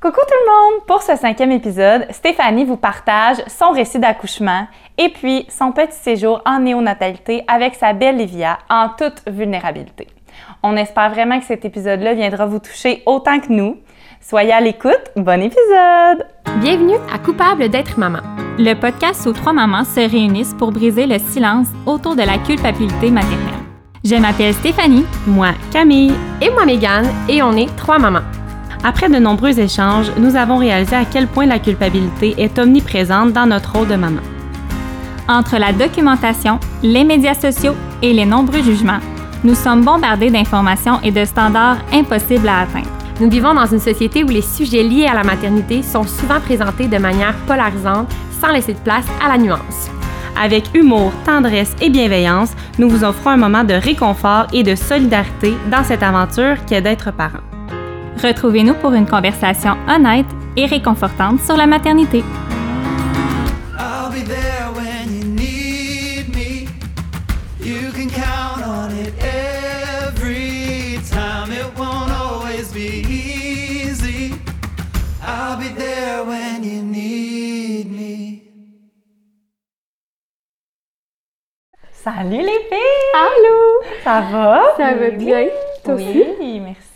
Coucou tout le monde! Pour ce cinquième épisode, Stéphanie vous partage son récit d'accouchement et puis son petit séjour en néonatalité avec sa belle Livia en toute vulnérabilité. On espère vraiment que cet épisode-là viendra vous toucher autant que nous. Soyez à l'écoute, bon épisode! Bienvenue à Coupable d'être maman. Le podcast où trois mamans se réunissent pour briser le silence autour de la culpabilité maternelle. Je m'appelle Stéphanie. Moi, Camille. Et moi, Mégane. Et on est trois mamans. Après de nombreux échanges, nous avons réalisé à quel point la culpabilité est omniprésente dans notre rôle de maman. Entre la documentation, les médias sociaux et les nombreux jugements, nous sommes bombardés d'informations et de standards impossibles à atteindre. Nous vivons dans une société où les sujets liés à la maternité sont souvent présentés de manière polarisante sans laisser de place à la nuance. Avec humour, tendresse et bienveillance, nous vous offrons un moment de réconfort et de solidarité dans cette aventure qui est d'être parent. Retrouvez-nous pour une conversation honnête et réconfortante sur la maternité. Salut les filles! Allô! Ça va? Ça va bien? Toi aussi? Oui, merci.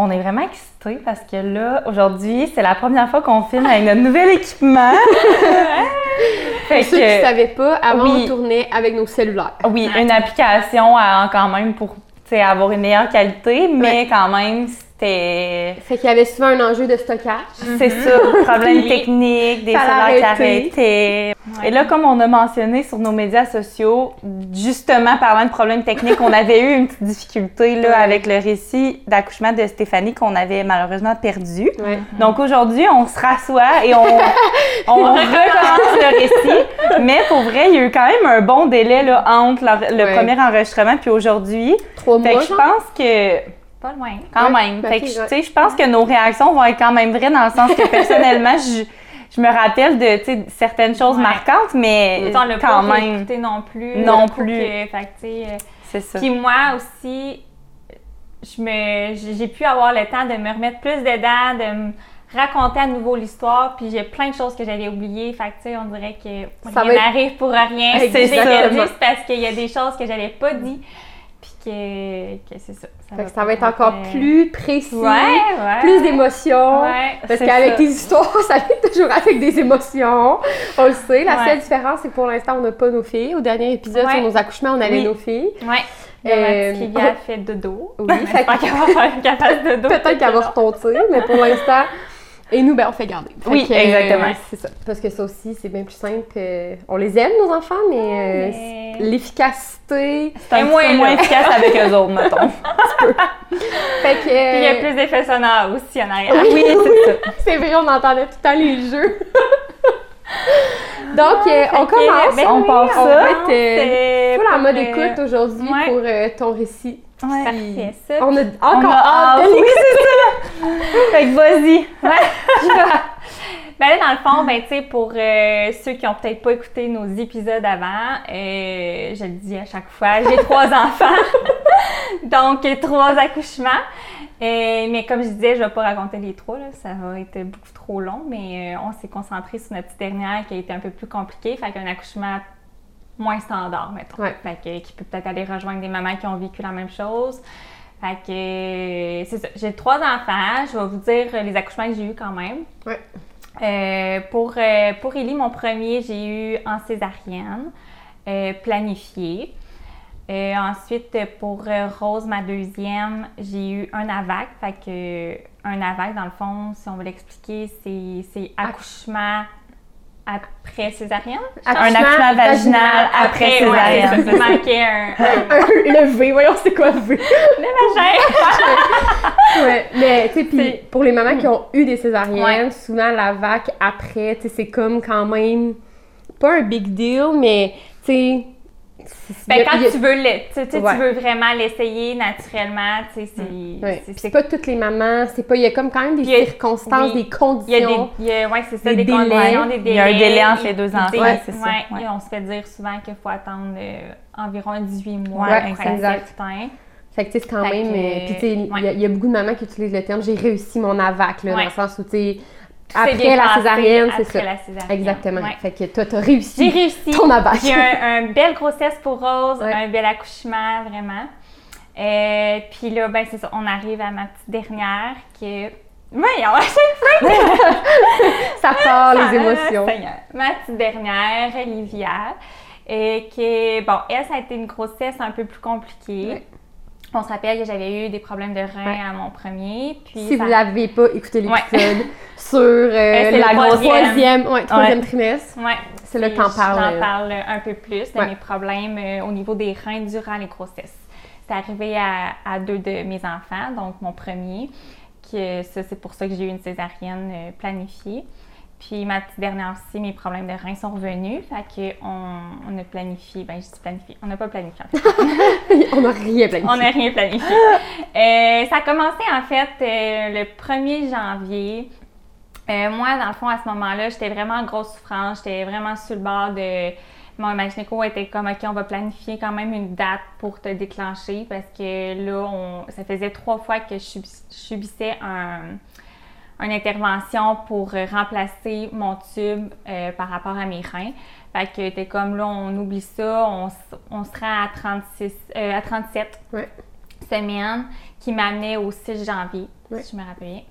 On est vraiment excités parce que là, aujourd'hui, c'est la première fois qu'on filme avec notre nouvel équipement. fait Pour ceux qui ne que, savaient pas, avant oui. on tournait avec nos cellulaires. oui, une application à- quand même pour avoir une meilleure qualité, mais quand même, c'était. Fait qu'il y avait souvent un enjeu de stockage. C'est ça, problème Puis, technique, des cellulaires qui arrêtaient. Et là, comme on a mentionné sur nos médias sociaux, justement parlant de problèmes techniques, on avait eu une petite difficulté là, Ouais. avec le récit d'accouchement de Stéphanie qu'on avait malheureusement perdu. Ouais. Donc aujourd'hui, on se rassoit et on, on recommence le récit. Mais pour vrai, il y a eu quand même un bon délai là, entre le, le Ouais. premier enregistrement puis aujourd'hui. Trois Fait mois, que je pense que Pas loin. quand Ouais, même. Fait que, je pense que nos réactions vont être quand même vraies dans le sens que personnellement, je, je me rappelle de certaines choses Ouais. marquantes, mais On l'a quand pas même, écouté non plus. Non plus. euh, c'est ça. Puis moi aussi, je me, j'ai pu avoir le temps de me remettre plus dedans, de me raconter à nouveau l'histoire, puis j'ai plein de choses que j'avais oubliées. Fait que, tu sais, on dirait que Ça rien être- pour rien. C'est C'est ça. juste parce qu'il y a des choses que j'avais pas dit, puis que, que c'est ça. Fait que ça va être encore euh, plus précis, Ouais, ouais. plus d'émotions. Ouais. Parce qu'avec ça. tes histoires, ça vient toujours avec des émotions. On le sait. La seule différence, c'est que pour l'instant, on n'a pas nos filles. Au dernier épisode, sur nos accouchements, on avait Oui. nos filles. Ouais. Euh, Euh, ma petite Livia fait dodo. Oui, J'espère qu'elle va faire qu'elle fasse dodo. peut-être qu'elle va retontir, mais pour l'instant. Et nous, ben, on fait garder. Fait Oui, que, exactement. c'est ça. Parce que ça aussi, c'est bien plus simple. euh, on les aime, nos enfants, mais, euh, mais- l'efficacité. C'est un Et petit moi, peu là. moins efficace avec eux autres, mettons. Fait que. Puis il y a euh, plus d'effets sonores aussi en arrière. oui, c'est ça. C'est vrai, on entendait tout le temps les jeux. Donc, euh, on commence. ben on oui, part on ça. va être euh, full en mode euh, écoute aujourd'hui ouais. pour euh, ton récit. Ouais. Parfait, ça. On a On encore hâte Oui, c'est ça. Fait que vas-y. Ben là, dans le fond, ben, tu sais, pour euh, ceux qui ont peut-être pas écouté nos épisodes avant, euh, je le dis à chaque fois, j'ai trois enfants, donc trois accouchements. Euh, mais comme je disais, je vais pas raconter les trois, là, ça va être beaucoup trop long, mais on s'est concentré sur notre petite dernière qui a été un peu plus compliquée, fait qu'un accouchement moins standard, mettons. Ouais. Fait que, qui peut peut-être aller rejoindre des mamans qui ont vécu la même chose. Fait que, c'est ça. J'ai trois enfants. Je vais vous dire euh, les accouchements que j'ai eu quand même. Euh, pour, euh, pour Élie, mon premier, j'ai eu en césarienne, euh, planifié. Euh, ensuite, pour Rose, ma deuxième, j'ai eu un AVAC. Fait que, un AVAC, dans le fond, si on veut l'expliquer, c'est, c'est accouchement après césarienne? Un accouchement vaginal après ouais, césarienne. il manquait un, un- Un- le V, voyons c'est quoi le V. le vagin. ouais, mais tu sais, puis pour les mamans qui ont eu des césariennes, Ouais. souvent la vac après, tu sais, c'est comme quand même pas un big deal, mais tu sais. C'est- Ben, quand a- tu veux, le, tu, tu sais, Ouais. tu veux vraiment l'essayer naturellement, tu sais, c'est, Ouais. c'est- C'est pas toutes les mamans, c'est pas. Il y a comme quand même des Puis il y a- circonstances, oui. des Il y a des, conditions. il y a- ouais, c'est ça, des des, délais. conditions, des délais. Il y a un délai entre les deux enfants, ouais, c'est ça, ouais. ouais. Et on se fait dire souvent qu'il faut attendre euh, environ 18 mois Ouais, pour être certain. Fait que, tu sais, c'est quand Fait même. euh, Puis, tu sais, il y a- ouais. il y, a beaucoup de mamans qui utilisent le terme j'ai réussi mon AVAC, là, Ouais. dans le sens où, tu sais, après bien la passé césarienne, c'est après ça. la césarienne. Exactement. Ouais. Fait que toi, t'as réussi. J'ai réussi. Ton AVAC. J'ai un, un belle grossesse pour Rose, Ouais. un bel accouchement, vraiment. Euh, puis là, ben c'est ça, on arrive à ma petite dernière qui est... Voyons, à chaque fois Ça part, les Ah, émotions. Seigneur. Ma petite dernière, Olivia, et qui est- bon, elle, ça a été une grossesse un peu plus compliquée. Ouais. On se rappelle que j'avais eu des problèmes de reins Ouais. à mon premier. Puis Si ça- vous n'avez pas écouté Ouais. l'épisode sur euh, c'est la troisième. troisième, ouais, troisième trimestre, Ouais. c'est là que t'en parles. J'en euh, parle un peu plus de mes problèmes euh, au niveau des reins durant les grossesses. C'est arrivé à, à deux de mes enfants, donc mon premier, que ça, c'est pour ça que j'ai eu une césarienne euh, planifiée. Puis ma petite dernière aussi, mes problèmes de reins sont revenus. Fait qu'on on a planifié, ben je dis planifié, on n'a pas planifié en fait. on n'a rien planifié. On n'a rien planifié. Euh, ça a commencé en fait euh, le 1er janvier. Euh, moi, dans le fond, à ce moment-là, j'étais vraiment en grosse souffrance. J'étais vraiment sur le bord de. Mon gynéco était comme, OK, on va planifier quand même une date pour te déclencher parce que là, on, ça faisait trois fois que je subissais un, une intervention pour euh, remplacer mon tube euh, par rapport à mes reins. Fait que t'es comme là, on oublie ça, on, on sera à 36, euh, à 37 Ouais. semaines qui m'amenait au 6 janvier, Ouais. si je me rappelle bien.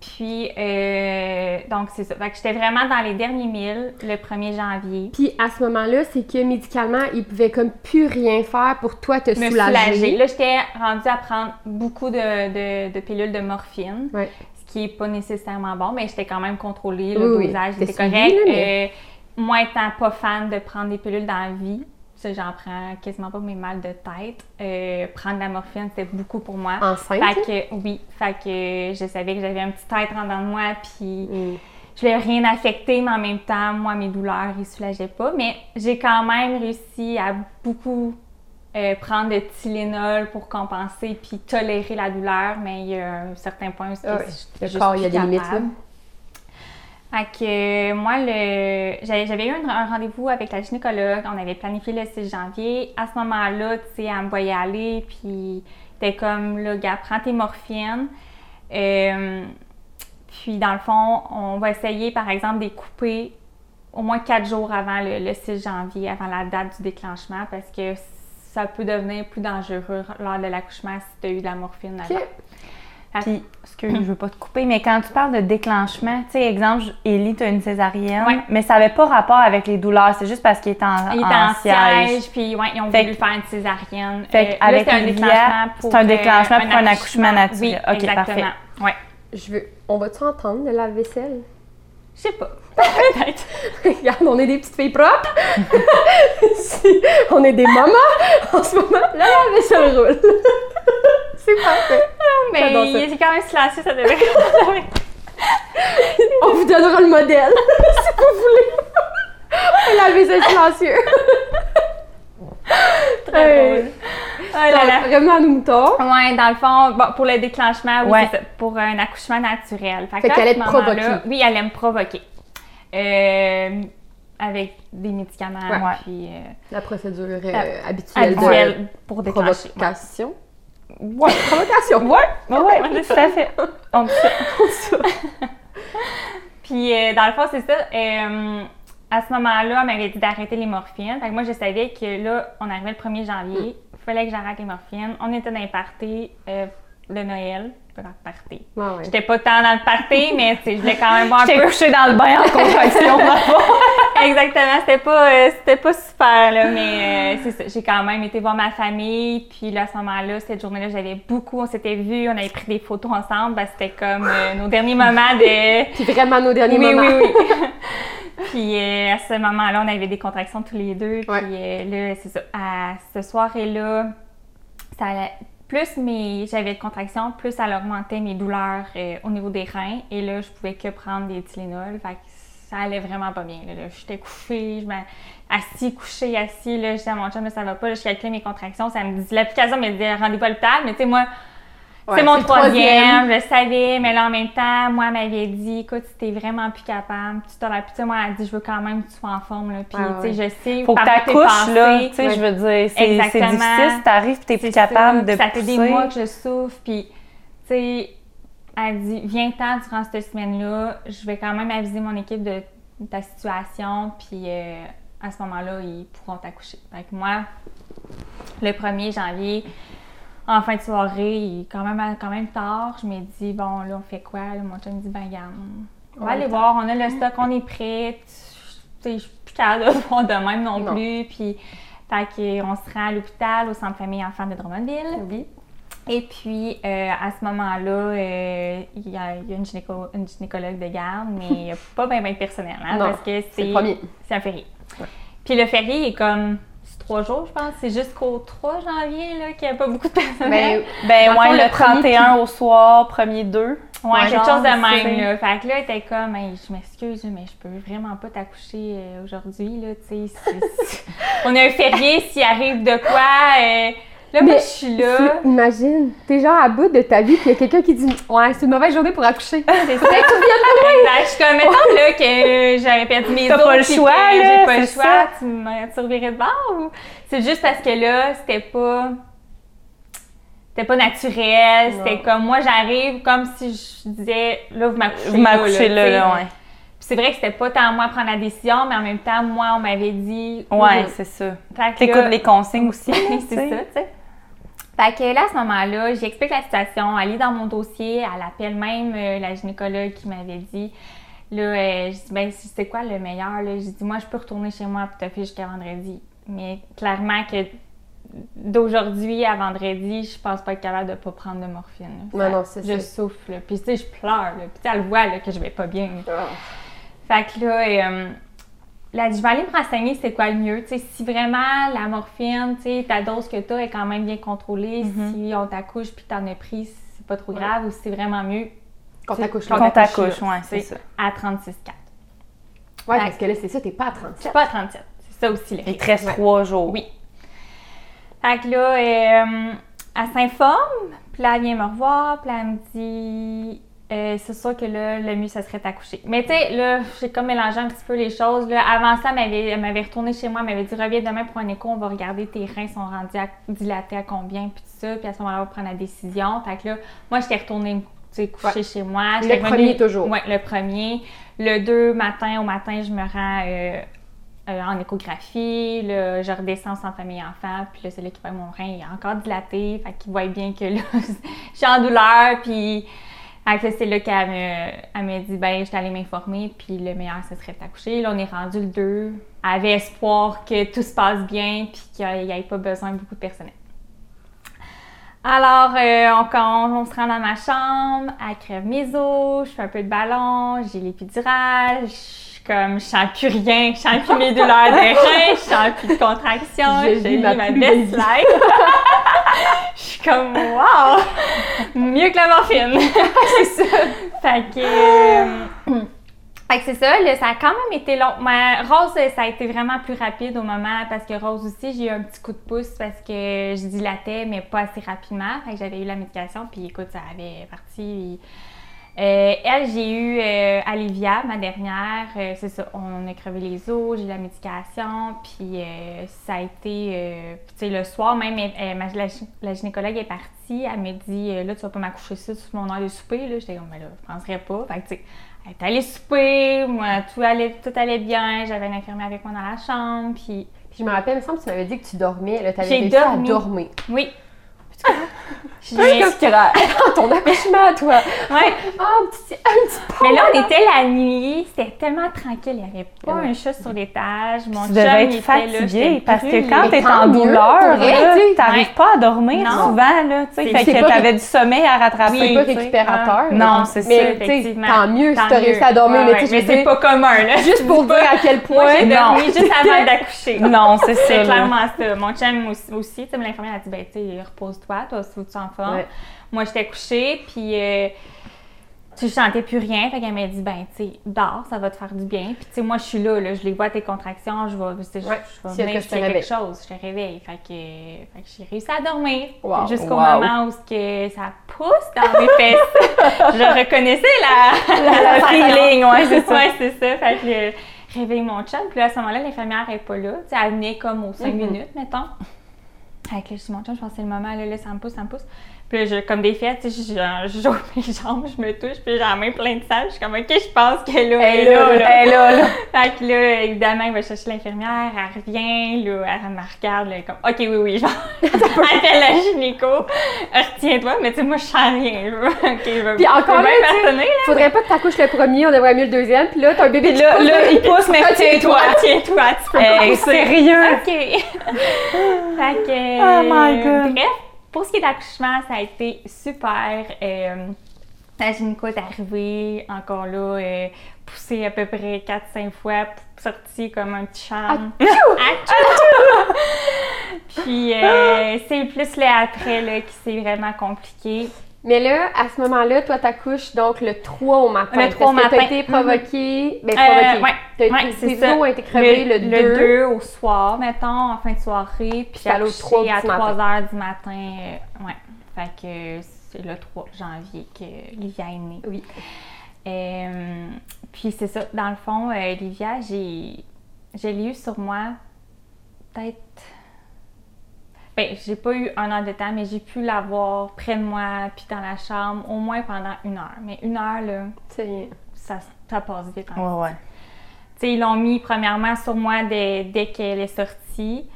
Puis, euh, donc c'est ça. Fait que j'étais vraiment dans les derniers milles le 1er janvier. Puis à ce moment-là, c'est que médicalement, il pouvait comme plus rien faire pour toi te me soulager. soulager. Là, j'étais rendue à prendre beaucoup de, de- de pilules de morphine, Ouais. ce qui n'est pas nécessairement bon, mais j'étais quand même contrôlée. Le oui. dosage était correct. là, mais- Euh, moi, étant pas fan de prendre des pilules dans la vie, ça, j'en prends quasiment pas mes mal de tête. Euh, prendre de la morphine, c'était beaucoup pour moi. Enceinte. Fait que, oui, fait que je savais que j'avais un petit être en dedans de moi, puis Mm. je voulais rien affecter, mais en même temps, moi, mes douleurs, ils soulageaient pas. Mais j'ai quand même réussi à beaucoup euh, prendre de Tylenol pour compenser puis tolérer la douleur, mais il y a un certain point où Ah j'étais Le corps, il y a des limites. Fait que euh, moi, le... j'avais eu un, un rendez-vous avec la gynécologue. On avait planifié le 6 janvier. À ce moment-là, tu sais, elle me voyait aller, puis t'es comme, là, gars, prends tes morphines. Euh, puis, dans le fond, on va essayer, par exemple, de les couper au moins quatre jours avant le, le 6 janvier, avant la date du déclenchement, parce que ça peut devenir plus dangereux lors de l'accouchement si tu as eu de la morphine. Ok. Puis, excuse, je veux pas te couper, mais quand tu parles de déclenchement, tu sais, exemple, Élie, tu as une césarienne, Ouais. mais ça avait pas rapport avec les douleurs, c'est juste parce qu'il était en, Il était en en siège. siège, puis ouais, ils ont Fait voulu que- faire une césarienne. Fait Euh, là, c'était un Olivia, déclenchement pour, c'est un euh, déclenchement pour un accouchement naturel. Oui, Ok, exactement. parfait. Ouais. Je veux. On va-tu entendre de la vaisselle? Je sais pas. Peut-être. Regarde, on est des petites filles propres. Si- on est des mamans en ce moment. Là, la vaisselle roule. C'est parfait. Mais J'adore ça. il est quand même silencieux, ça devrait. On vous donnera le modèle si vous voulez. La vaisselle silencieux. Très drôle. Oh là là. Revenons à nos moutons. Ouais, dans le fond, bon, pour le déclenchement, oui, Ouais. c'est ça, pour un accouchement naturel. Fait là, qu'elle moment-là, provoquer. Oui, elle allait me provoquer. Euh, avec des médicaments, Ouais. puis euh, La procédure euh, Ah, habituelle habituelle pour déclencher. provocation. Ouais, Provocation. ouais, ouais, ouais, tout à fait. On ça. Puis, euh, dans le fond, c'est ça. euh, à ce moment-là, elle m'avait dit d'arrêter les morphines. Fait que moi, je savais que là, on arrivait le 1er janvier. Il fallait que j'arrête les morphines. On était dans les parties euh, de Noël. Pas dans le party. Ouais. J'étais pas tant dans le party, mais je voulais quand même voir un J'étais peu. couchée dans le bain en contraction. Exactement, c'était pas, euh, c'était pas super, là, mais euh, c'est ça. J'ai quand même été voir ma famille. Puis là, à ce moment-là, cette journée-là, j'avais beaucoup, on s'était vus, on avait pris des photos ensemble. Ben, c'était comme euh, nos derniers moments de. Puis vraiment nos derniers Oui, moments. oui, oui. puis euh, à ce moment-là, on avait des contractions tous les deux. Puis Ouais. euh, là, c'est ça. À ce soir-là, ça allait- plus mes, j'avais de contractions, plus ça augmentait mes douleurs euh, au niveau des reins. Et là, je pouvais que prendre des Tylenol. Fait que ça allait vraiment pas bien. Là, là. J'étais couchée, je assis, couchée, assis. Là, je disais à mon chum, là, ça va pas. Là, je calculais mes contractions. Ça me dit, l'application me dit rendez-vous à l'hôpital. Mais tu sais, moi, Ouais, c'est mon troisième, je le savais, mais là en même temps, moi, elle m'avait dit, écoute, si t'es vraiment plus capable, tu t'aurais pu, tu sais, moi, elle a dit, je veux quand même que tu sois en forme, là, puis, Ouais, tu sais, je sais, Faut que t'accouches, là. Tu sais, je veux dire, c'est difficile si t'arrives et t'es plus capable de Ça fait des mois que je souffre, puis, tu sais, elle dit, viens-t'en durant cette semaine-là, je vais quand même aviser mon équipe de, de ta situation, puis euh, à ce moment-là, ils pourront t'accoucher. Fait que moi, le 1er janvier, en fin de soirée, il est quand même, quand même tard, je me dis, bon, là, on fait quoi? Là, mon chum me dit, ben, regarde, on va On aller voir, on a le stock, on est prêt. Tu sais, je suis plus capable de voir de même non, Non. plus, puis... Fait qu'on se rend à l'hôpital, au centre famille enfants de Drummondville. Oui. Et puis, euh, à ce moment-là, euh, il y a, il y a une, gynéco- une gynécologue de garde, mais il n'y a pas bien de personnel, hein, Non, parce que c'est un férié. Ouais. Puis le férié est comme trois jours, je pense. C'est jusqu'au 3 janvier là, qu'il n'y a pas beaucoup de personnel. Ben, Ben, ouais, fond, le le premier 31 au soir, premier 2. ouais, ouais, quelque genre, chose de même. Là. Fait que là, était comme, Hey, je m'excuse, mais je peux vraiment pas t'accoucher euh, aujourd'hui. Là, tu sais, c'est- c'est- On a un férié, s'il arrive de quoi. euh, Là, moi, je suis là. Imagine, t'es genre à bout de ta vie, puis il y a quelqu'un qui dit Ouais, c'est une mauvaise journée pour accoucher. C'est ça. Exact. Je suis comme, mettons là, que j'avais perdu mes T'as os. pas le choix, là, J'ai pas le c'est choix. ça. Tu me tu revirais de bord ou. C'est juste parce que là, c'était pas. C'était pas naturel. C'était comme, moi, j'arrive comme si je disais, là, vous m'accouchez. Vous m'accouchez là, tu là, ouais. C'est vrai que c'était pas tant moi à prendre la décision, mais en même temps, moi, on m'avait dit. Ouais, c'est ça. T'écoutes les consignes aussi. c'est tu ça, tu sais. Fait que là, à ce moment-là, j'explique la situation, elle est dans mon dossier, elle appelle même euh, la gynécologue qui m'avait dit. Là, euh, je dis, ben, c'est quoi le meilleur? Là? J'ai dit, moi, je peux retourner chez moi te faire jusqu'à vendredi. Mais clairement que d'aujourd'hui à vendredi, je pense pas être capable de pas prendre de morphine. là. Non, Fait non, c'est Je ça. souffle, puis tu sais, je pleure, là. puis tu sais, elle voit là, que je vais pas bien. Ah. Fait que là, euh, là, je vais aller me renseigner c'est quoi le mieux. Si vraiment la morphine, ta dose que tu as est quand même bien contrôlée, si on t'accouche puis t'en as pris, c'est pas trop Ouais. grave ou si c'est vraiment mieux Quand t'accouches Quand là. Qu'on t'accouche, ouais, c'est ça. à 36,4. Ouais, parce que là, c'est ça, t'es pas à 37. C'est pas à 37. C'est ça aussi le Il te reste trois jours. Oui. Fait que là, euh, elle s'informe, puis là, elle vient me revoir, puis là, elle me dit euh, c'est sûr que là, le mieux, ça serait d'accoucher. Mais tu sais, là, j'ai comme mélangé un petit peu les choses. Là. Avant ça, elle m'avait, retourné chez moi, elle m'avait dit reviens demain pour un écho, on va regarder tes reins sont rendus à- dilatés à combien, puis tout ça, puis à ce moment-là, on va prendre la décision. Fait que là, moi, j'étais retournée coucher Ouais. chez moi. Le premier toujours. Oui, le premier. Le 2 matin, au matin, je me rends euh, euh, en échographie. Là, je redescends au centre famille enfant. Puis là, c'est là qu'il voit mon rein il est encore dilaté. Fait qu'il voit bien que là, je suis en douleur. Puis c'est là qu'elle me, me dit ben, je allée m'informer. Puis le meilleur, ce serait de t'accoucher. Là, on est rendu le 2. Elle avait espoir que tout se passe bien. Puis qu'il n'y ait pas besoin de beaucoup de personnel. Alors, euh, on, se rend dans ma chambre, elle crève mes os, je fais un peu de ballon, j'ai l'épidurale, je comme, je sens plus rien, je sens plus mes douleurs de reins, je sens plus de contractions, vis vis ma ma best life. Je suis comme, wow! Mieux que la morphine! c'est ça! Fait que... euh, fait que c'est ça, là, ça a quand même été long. Mais Rose, ça a été vraiment plus rapide au moment parce que Rose aussi, j'ai eu un petit coup de pouce parce que je dilatais, mais pas assez rapidement. Fait que j'avais eu la médication, puis écoute, ça avait parti. Euh, elle, j'ai eu euh, Alivia, ma dernière. Euh, c'est ça, on a crevé les os, j'ai eu la médication, puis euh, ça a été. tu sais, le soir même, elle- ma- la, gy- la gynécologue est partie. Elle me dit Là, tu vas pas m'accoucher ça sur mon heure de souper. Là, j'étais comme, mais là, je penserais pas. Fait que, tu sais, elle est allée souper, moi, tout allait, tout allait bien. J'avais une infirmière avec moi dans la chambre, puis Puis je me rappelle, il me semble que tu m'avais dit que tu dormais. Là, t'avais réussi à dormi. dormir. oui. C'est comme que là, ton accouchement, toi. Ouais. Ah, un petit, un petit Mais là, on était la nuit, c'était tellement tranquille, il n'y avait pas Ouais. un chat sur l'étage. Mon Tu chum, devais il être était là, fatiguée j'étais parce que quand Mais t'es en douleur, tu t'arrives Ouais. pas à dormir Non. souvent, là, tu sais. Que t'avais du sommeil à rattraper. C'est pas tu sais. récupérateur. Non, c'est ça. Mais tant mieux si t'as réussi à dormir, Ouais, mais mais c'est pas commun, là. Juste pour dire à quel point j'ai dormi non. juste avant d'accoucher. Non, c'est ça. C'est clairement ça. Mon chum aussi, aussi tu sais, l'infirmière a dit, ben, tu sais, repose-toi, toi tu en forme. Ouais. Moi, j'étais couchée, puis euh, Tu sentais plus rien, fait qu'elle m'a dit, ben, tu sais, dors, ça va te faire du bien. Puis, tu sais, moi, je suis là, là, je les vois tes contractions, je vais, je, Ouais, je venir que je a quelque réveille. chose, je te réveille. Fait que, fait que j'ai réussi à dormir. Wow. Jusqu'au Wow. moment où que ça pousse dans mes fesses. je reconnaissais la, feeling, ouais, c'est ça. Ouais, c'est ça. Fait que le- réveille mon chum. Puis là, à ce moment-là, l'infirmière n'est pas là. Tu sais, elle venait comme aux 5 Mhm. minutes, mettons. Avec le mon chum, je pense que c'est le moment, là, là, ça me pousse, ça me pousse. Puis là, je, comme des fêtes, tu sais, je- j'ouvre mes jambes, je me touche, puis j'ai la main pleine de sable. Je suis comme, OK, je pense qu'elle est là, Elle est là, là, elle là, là. Fait que là, évidemment, il va chercher l'infirmière, elle revient, là, elle me regarde, là, comme, OK, oui, oui, genre, elle appelle la gynéco, retiens-toi, mais tu sais, moi, je sens rien, veux- OK, je Puis encore là, personner, là. Faudrait pas que t'accouches le premier, on devrait mieux le deuxième, puis là, t'as un bébé qui là, là, il pousse, mais Retiens-toi, retiens-toi. tiens-toi, tu peux pas sérieux? OK. fait que, Oh my God. bref, pour ce qui est d'accouchement, ça a été super. Euh, la gynéco est arrivée, encore là, euh, poussée à peu près 4-5 fois, sortie comme un petit charme. Achou! Puis euh, c'est plus là après là, qui c'est vraiment compliqué. Mais là, à ce moment-là, toi, t'accouches donc le 3 au matin. Le 3 au parce que matin. T'as été provoqué. Ben, Euh, provoqué. ouais, T'as été- ouais, tes os ont été crevés le, 2. 2 au soir, mettons, en fin de soirée. Puis allé au accouché 3 du à matin. 3 heures du matin. euh, ouais. Fait que c'est le 3 janvier que Livia est née. Oui. Euh, puis c'est ça, dans le fond, euh, Livia, j'ai, je l'ai eu sur moi peut-être. Ben, j'ai pas eu un heure de temps, mais j'ai pu l'avoir près de moi, puis dans la chambre, au moins pendant une heure. Mais une heure, là, C'est ça, ça passe vite. en Ouais, ouais. tu sais, ils l'ont mis premièrement sur moi dès, dès qu'elle est sortie.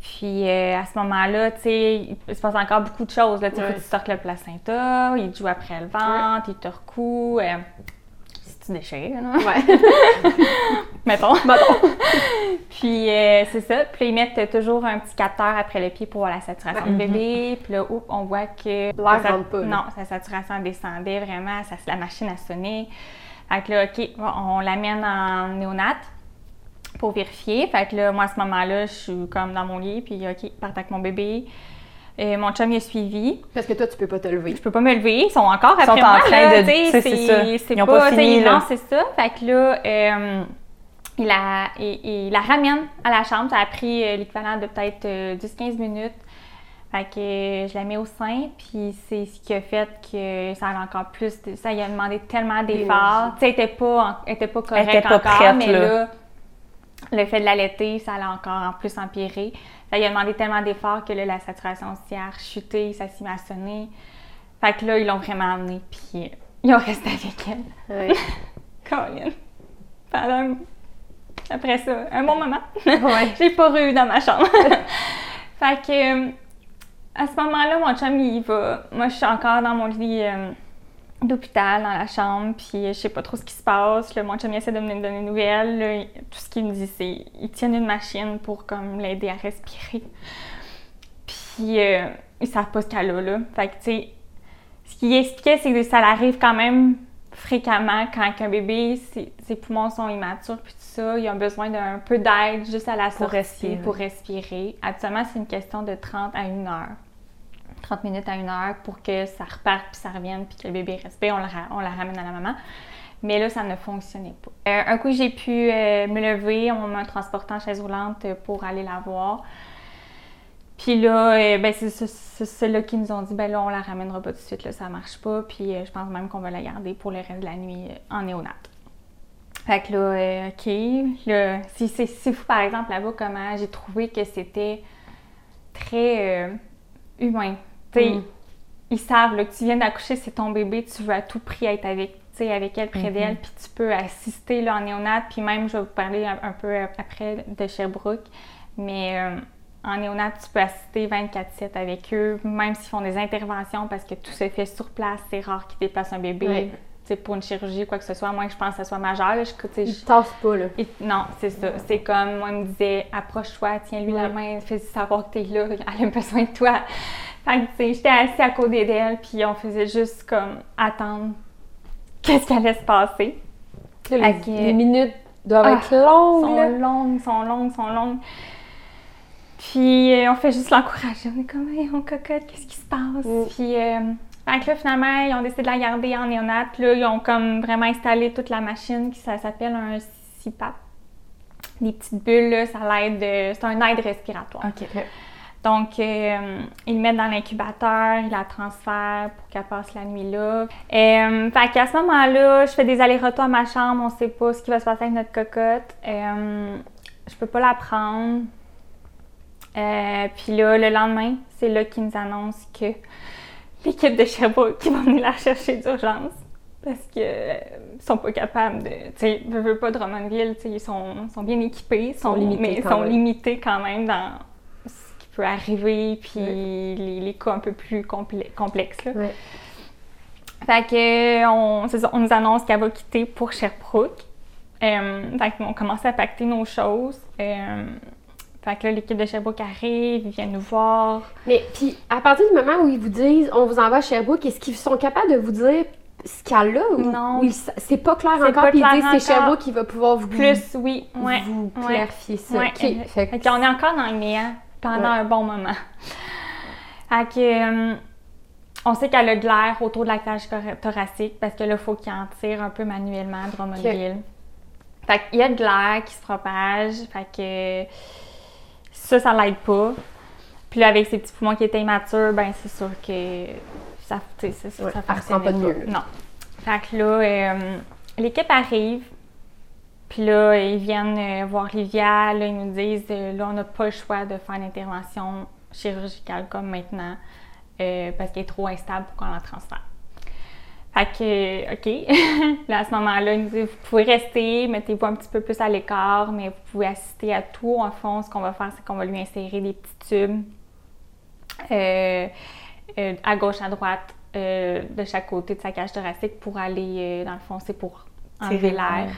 Puis euh, à ce moment-là, tu sais, il se passe encore beaucoup de choses. Là, tu sais, faut Ouais. que tu sortes le placenta, il te joue après le ventre, il te recoue. euh, tu déchires, là, Ouais. mettons. Mettons. Puis euh, c'est ça. Puis ils mettent toujours un petit capteur après le pied pour voir la saturation du bébé. Puis là, oups, on voit que. L'air rentre pas. Non, sa saturation descendait vraiment. Ça, la machine a sonné. Fait que là, OK, on l'amène en néonate pour vérifier. Fait que là, moi, à ce moment-là, je suis comme dans mon lit. Puis OK, part avec mon bébé. Et mon chum, il a suivi. Parce que toi, tu peux pas te lever. Je peux pas me lever, ils sont encore Ils après sont en train là, de- c'est Ils ont pas sais, fini, là. Non, c'est ça. Fait que là, euh, il, la, il, il la ramène à la chambre. Ça a pris euh, l'équivalent de peut-être euh, 10-15 minutes. Fait que euh, je la mets au sein, puis c'est ce qui a fait que ça a encore plus. de- ça lui a demandé tellement d'efforts. Tu sais, elle était pas, elle était pas correcte était pas encore, prête, mais là. là, le fait de l'allaiter, ça l'a encore en plus empiré. Lui a demandé tellement d'efforts que là, la saturation aussi a ça à sonner. Fait que là, ils l'ont vraiment amenée, puis euh, ils ont resté avec elle. Ouais. Colin. Pendant Après ça, un bon moment. Ouais. J'ai pas eu dans ma chambre. fait que, euh, à ce moment-là, mon chum, il va. Moi, je suis encore dans mon lit euh, d'hôpital, dans la chambre, puis je sais pas trop ce qui se passe. Là, mon chum, il essaie de me donner des nouvelles. là. tout ce qu'il me dit, c'est il tient une machine pour comme l'aider à respirer. Puis, euh, ils savent pas ce qu'elle a, là. Fait que, tu sais, ce qu'il expliquait, c'est que ça arrive quand même fréquemment quand un bébé, ses, ses poumons sont immatures, puis tout ça, ils ont besoin d'un peu d'aide juste à la Pour sortie respirer. pour respirer. Habituellement, c'est une question de 30 à 1 heure. 30 minutes à 1 heure pour que ça reparte puis ça revienne puis que le bébé respire, on, le ra- on la ramène à la maman. Mais là, ça ne fonctionnait pas. Euh, un coup, j'ai pu euh, me lever, on m'a transporté en chaise roulante euh, pour aller la voir. Puis là, ben, c'est ceux-là qui nous ont dit, ben là, on la ramènera pas tout de suite, là, ça marche pas. Puis je pense même qu'on va la garder pour le reste de la nuit en néonate. Fait que là, OK. Là, c'est- c'est c'est fou, par exemple, là-bas, comment j'ai trouvé que c'était très humain. Mm. ils savent là, que tu viens d'accoucher, c'est ton bébé, tu veux à tout prix être avec, avec elle, près d'elle, puis tu peux assister là, en néonate. Puis même, je vais vous parler un, un peu après de Sherbrooke, mais euh, en néonate, tu peux assister 24-7 avec eux, même s'ils font des interventions, parce que tout se fait sur place. C'est rare qu'ils déplacent un bébé. Pour une chirurgie ou quoi que ce soit, à moins que je pense que ça soit majeur. là, je, tassent pas, là. non, c'est ça. C'est comme, moi, il me disait, approche-toi, tiens-lui la main, fais savoir que t'es là, elle a besoin de toi. Fait que, tu sais, j'étais assise à côté d'elle, puis on faisait juste comme attendre qu'est-ce qui allait se passer. Là, les, les minutes doivent ah, être longues, sont là. longues, sont longues, sont longues. Puis euh, on fait juste l'encourager. On est comme, hey, on cocotte, qu'est-ce qui se passe? Mm. Puis euh, Fait que là, finalement, ils ont décidé de la garder en néonat. Puis là, ils ont comme vraiment installé toute la machine qui ça s'appelle un CPAP. Des petites bulles, là, ça l'aide. de- C'est un aide respiratoire. OK. Donc, euh, ils le mettent dans l'incubateur, ils la transfèrent pour qu'elle passe la nuit là. Euh, fait qu'à ce moment-là, je fais des allers-retours à ma chambre, on sait pas ce qui va se passer avec notre cocotte. Euh, je peux pas la prendre. Euh, puis là, le lendemain, c'est là qu'ils nous annoncent que l'équipe de Sherbrooke qui va venir la chercher d'urgence. Parce que euh, sont pas capables de. Tu sais, veux, veux pas Drummondville, tu sais, ils sont, sont bien équipés, sont, Sont limités mais sont même. limités quand même dans ce qui peut arriver, puis les, les cas un peu plus complexes. Là. Fait que, on, c'est ça, on nous annonce qu'elle va quitter pour Sherbrooke. Euh, fait qu'on commence à pacter nos choses. Euh, fait que là, l'équipe de Sherbrooke arrive, ils viennent nous voir. Mais puis, à partir du moment où ils vous disent on vous envoie à Sherbrooke, est-ce qu'ils sont capables de vous dire ce qu'elle a ou, Non. ou sa- c'est pas clair encore, pas puis ils disent c'est. Sherbrooke qui va pouvoir vous, Plus, oui, ouais. vous ouais. clarifier ça. Ouais. Fait que- qu'on est encore dans le néant pendant Ouais. un bon moment. Fait que, euh, on sait qu'elle a de l'air autour de la cage thoracique parce que là, il faut qu'il en tire un peu manuellement à Drummondville. Fait qu'il y a de l'air qui se propage. Fait que ça, ça l'aide pas. Puis là, avec ses petits poumons qui étaient immatures, ben c'est sûr que ça, que Ouais, ça pas de mieux. Non. Fait que là, euh, l'équipe arrive. Puis là, ils viennent euh, voir Livia. Là, ils nous disent euh, là, on n'a pas le choix de faire une intervention chirurgicale comme maintenant parce qu'elle est trop instable pour qu'on la transfère. Fait que, OK. là, à ce moment-là, ils nous disent vous pouvez rester, mettez-vous un petit peu plus à l'écart, mais vous pouvez assister à tout. En fond, ce qu'on va faire, c'est qu'on va lui insérer des petits tubes euh, euh, à gauche, à droite, euh, de chaque côté de sa cage thoracique pour aller, dans le fond, c'est pour enlever l'air.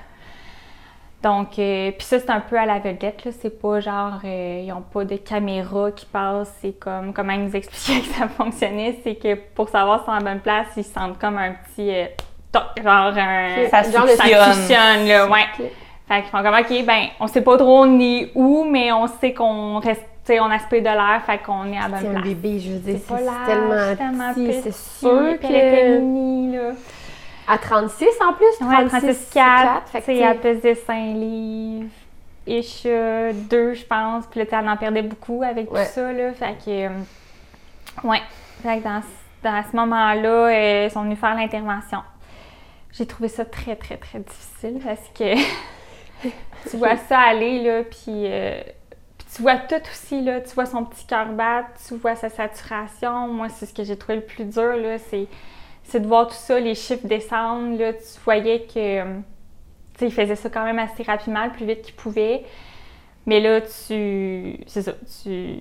Donc, euh, puis ça, c'est un peu à la vedette, là. C'est pas genre, euh, ils ont pas de caméra qui passe. C'est comme, comment ils nous expliquaient que ça fonctionnait, c'est que pour savoir si c'est en bonne place, ils sentent comme un petit euh, toc, genre un. Ça Genre ça suctionne, là, ouais. Fait qu'ils font comme, OK, ben, on sait pas trop ni où, mais on sait qu'on reste, on aspire de l'air, fait qu'on est à la C'est bonne un place. bébé, je veux dire, C'est c'est tellement, tellement petit, c'est sûr que... mini, là. À 36 en plus, Ouais, 36, 36 4, fait elle pesait 5 livres, ish, 2, je pense. Puis là, elle en perdait beaucoup avec Ouais. tout ça, là. Fait que, euh, ouais. Fait que dans, ce- dans ce moment-là, euh, ils sont venus faire l'intervention. J'ai trouvé ça très, très, très difficile parce que tu vois ça aller, là, puis... euh, puis tu vois tout aussi, là. Tu vois son petit cœur battre, tu vois sa saturation. Moi, c'est ce que j'ai trouvé le plus dur, là. C'est c'est de voir tout ça, les chiffres descendre. Là, tu voyais que. euh, il faisait ça quand même assez rapidement, le plus vite qu'il pouvait. Mais là, tu. C'est ça. Tu,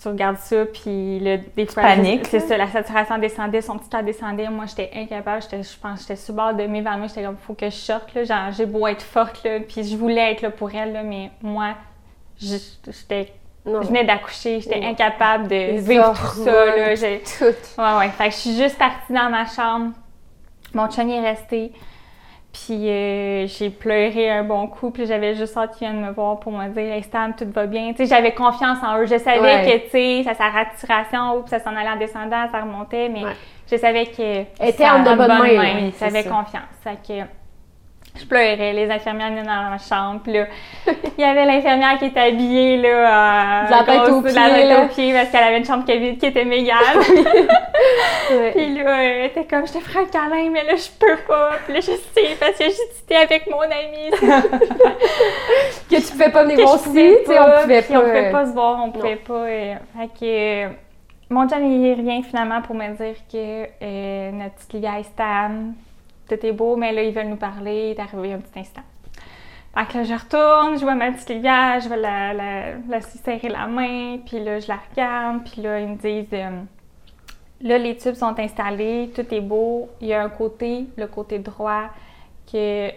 tu regardes ça, puis là, des fois. paniques, C'est ça, la saturation descendait, son petit cœur descendait. Moi, j'étais incapable. Je pense que j'étais sur bord de m'évanouir. J'étais comme, faut que je sorte, là. J'ai beau être forte, là. Puis je voulais être là pour elle, là, mais moi, j'étais. Non, Je venais d'accoucher, j'étais incapable de Les vivre tout ça, là. tout. Ouais, ouais. Fait que je suis juste partie dans ma chambre. Mon chum est resté. Puis euh, j'ai pleuré un bon coup. Puis j'avais juste hâte qu'ils viennent me voir pour me dire Hey Stam, tout va bien. Tu sais, j'avais confiance en eux. Je savais Ouais. que, tu sais, ça sa raturation, oups, ça s'en allait en descendant, ça remontait. Mais Ouais. je savais que. Elle était ça- en de bonnes mains, mains. oui, J'avais ça. confiance. Fait que je pleurais. Les infirmières venaient dans ma chambre. Puis là, il y avait l'infirmière qui était habillée, là, De la tête aux pieds, tête là. aux pieds, parce qu'elle avait une chambre Covid qui était mégale. Ouais. Puis là, elle était comme, je te ferai un câlin, mais là, je peux pas. Puis là, je sais, parce que discuté avec mon ami. Que tu pouvais pas venir voir aussi, tu sais, on pouvait pas. on pouvait euh, pas se voir, on pouvait pas. euh, fait que, euh, mon John, il rien finalement pour me dire que euh, notre petite est stable, tout est beau, mais là, ils veulent nous parler, il est arrivé un petit instant. Fait que là, je retourne, je vois ma petite Livia, je vais la, la, la serrer la main, puis là, je la regarde, puis là, ils me disent, euh, là, les tubes sont installés, tout est beau. Il y a un côté, le côté droit, que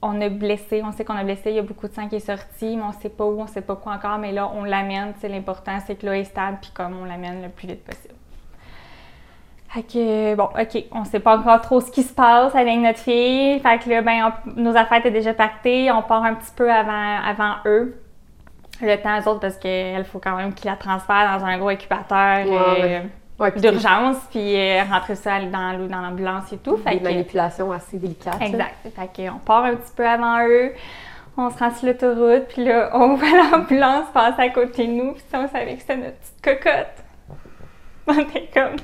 on a blessé, on sait qu'on a blessé, il y a beaucoup de sang qui est sorti, mais on sait pas où, on sait pas quoi encore, mais là, on l'amène, c'est l'important, c'est que là, est stable, puis comme on l'amène le plus vite possible. Fait que, bon, OK, on sait pas encore trop ce qui se passe avec notre fille. Fait que là, ben, on- nos affaires étaient déjà pactées, on part un petit peu avant, avant eux. Le temps, eux autres, parce qu'il faut quand même qu'ils la transfèrent dans un gros incubateur. Ouais, euh, ouais. Ouais, d'urgence, puis euh, rentrer ça dans l'ambulance et tout. Fait des que- manipulations assez délicates. là. Exact. Fait qu'on part un petit peu avant eux, on se rend sur l'autoroute, puis là, on voit l'ambulance passer à côté de nous, puis on savait que c'était notre petite cocotte. On était comme...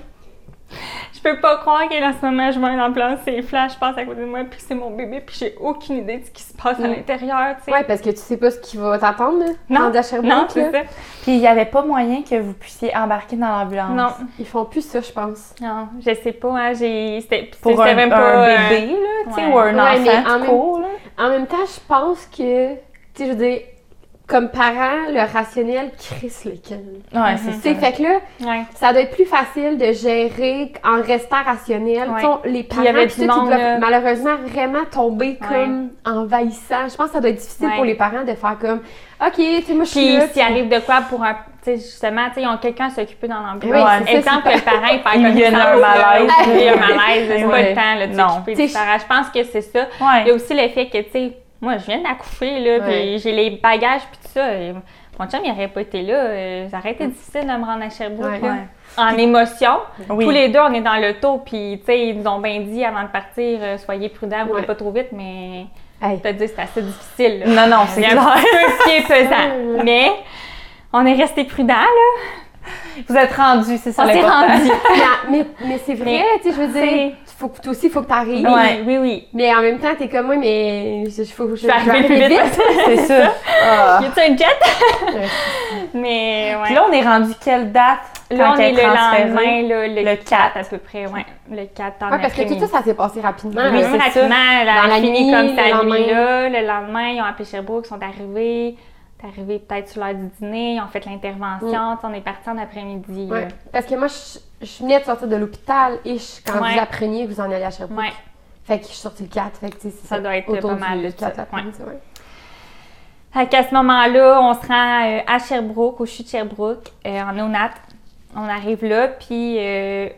Je peux pas croire que dans ce moment, je vois une ambulance, c'est flash, passe à côté de moi, puis c'est mon bébé, puis j'ai aucune idée de ce qui se passe à Mm. l'intérieur, tu sais. Ouais, parce que tu sais pas ce qui va t'attendre, là. Non, non, c'est ça. Puis il n'y avait pas moyen que vous puissiez embarquer dans l'ambulance. Non, Ils font plus ça, je pense. non, je sais pas, hein, j'ai... C'était Pour c'était un, même un pas... euh, bébé, là, tu sais, ouais. ou un Ouais, mais en enfant même- court, là. En même temps, je pense que, tu sais, je veux dire, comme parent, le rationnel crisse le camp. Ouais, c'est Mhm. Sais, ça. fait que là, Ouais. ça doit être plus facile de gérer en restant rationnel. Ouais. Les parents, il ils doivent là. malheureusement vraiment tomber comme envahissant. Je pense que ça doit être difficile Ouais. pour les parents de faire comme, OK, tu sais, moi, je suis s'il arrive de quoi pour un. Tu sais, justement, tu sais, ils ont quelqu'un à s'occuper dans l'ambulance. Oui, c'est Exemple, c'est le parent, il fait Il comme y a un malaise. Il y a un malaise, c'est pas le temps là, de Non. s'occuper du parent. Je pense que c'est ça. Il y a aussi l'effet que, tu sais, moi, je viens d'accoucher, là, Ouais. puis j'ai les bagages, puis tout ça. et mon chum, il n'aurait pas été là. euh, ça aurait été difficile de me rendre à Sherbrooke, Ouais. là. En émotion. Oui. Tous les deux, on est dans l'auto, puis, tu sais, ils nous ont bien dit avant de partir, euh, soyez prudents, roulez Ouais. pas trop vite, mais Hey. je te dis, c'est assez difficile, là. Non, non, c'est un clair. petit peu pied pesant. Mais on est resté prudent, là. Vous êtes rendus, c'est ça On s'est rendu. mais, mais, c'est vrai, tu sais, je veux dire, faut que, toi aussi, il faut que t'arrives. Ouais. Oui, oui. Mais en même temps, t'es comme moi, mais je, faut, je, Je vais arriver le plus vite. C'est ça. Ah. Y a-tu un jet? Mais, ouais. Puis là, on est rendu quelle date? Là, quand on elle est le lendemain, là, le, Le 4, 4. à peu près, ouais. Le 4 en Ouais, parce que tout ça, ça s'est passé rapidement. Oui. Oui, ça. rapidement, elle a Dans la fini nuit, comme le ça, lendemain. là. Le lendemain, ils ont appelé Sherbrooke, ils sont arrivés. Arrivé peut-être sur l'heure du dîner, ils ont fait l'intervention. Sais, On est parti en après-midi. Ouais. Parce que moi, je, je venais de sortir de l'hôpital et je- quand Ouais. vous appreniez que vous en alliez à Sherbrooke. Ouais. Fait que je suis sortie le 4. Fait que, Ça doit être pas mal de 4 ça. après-midi, ouais. Fait qu'à ce moment-là, on se rend euh, à Sherbrooke, au CHU de Sherbrooke, euh, en Onat. On arrive là, puis euh,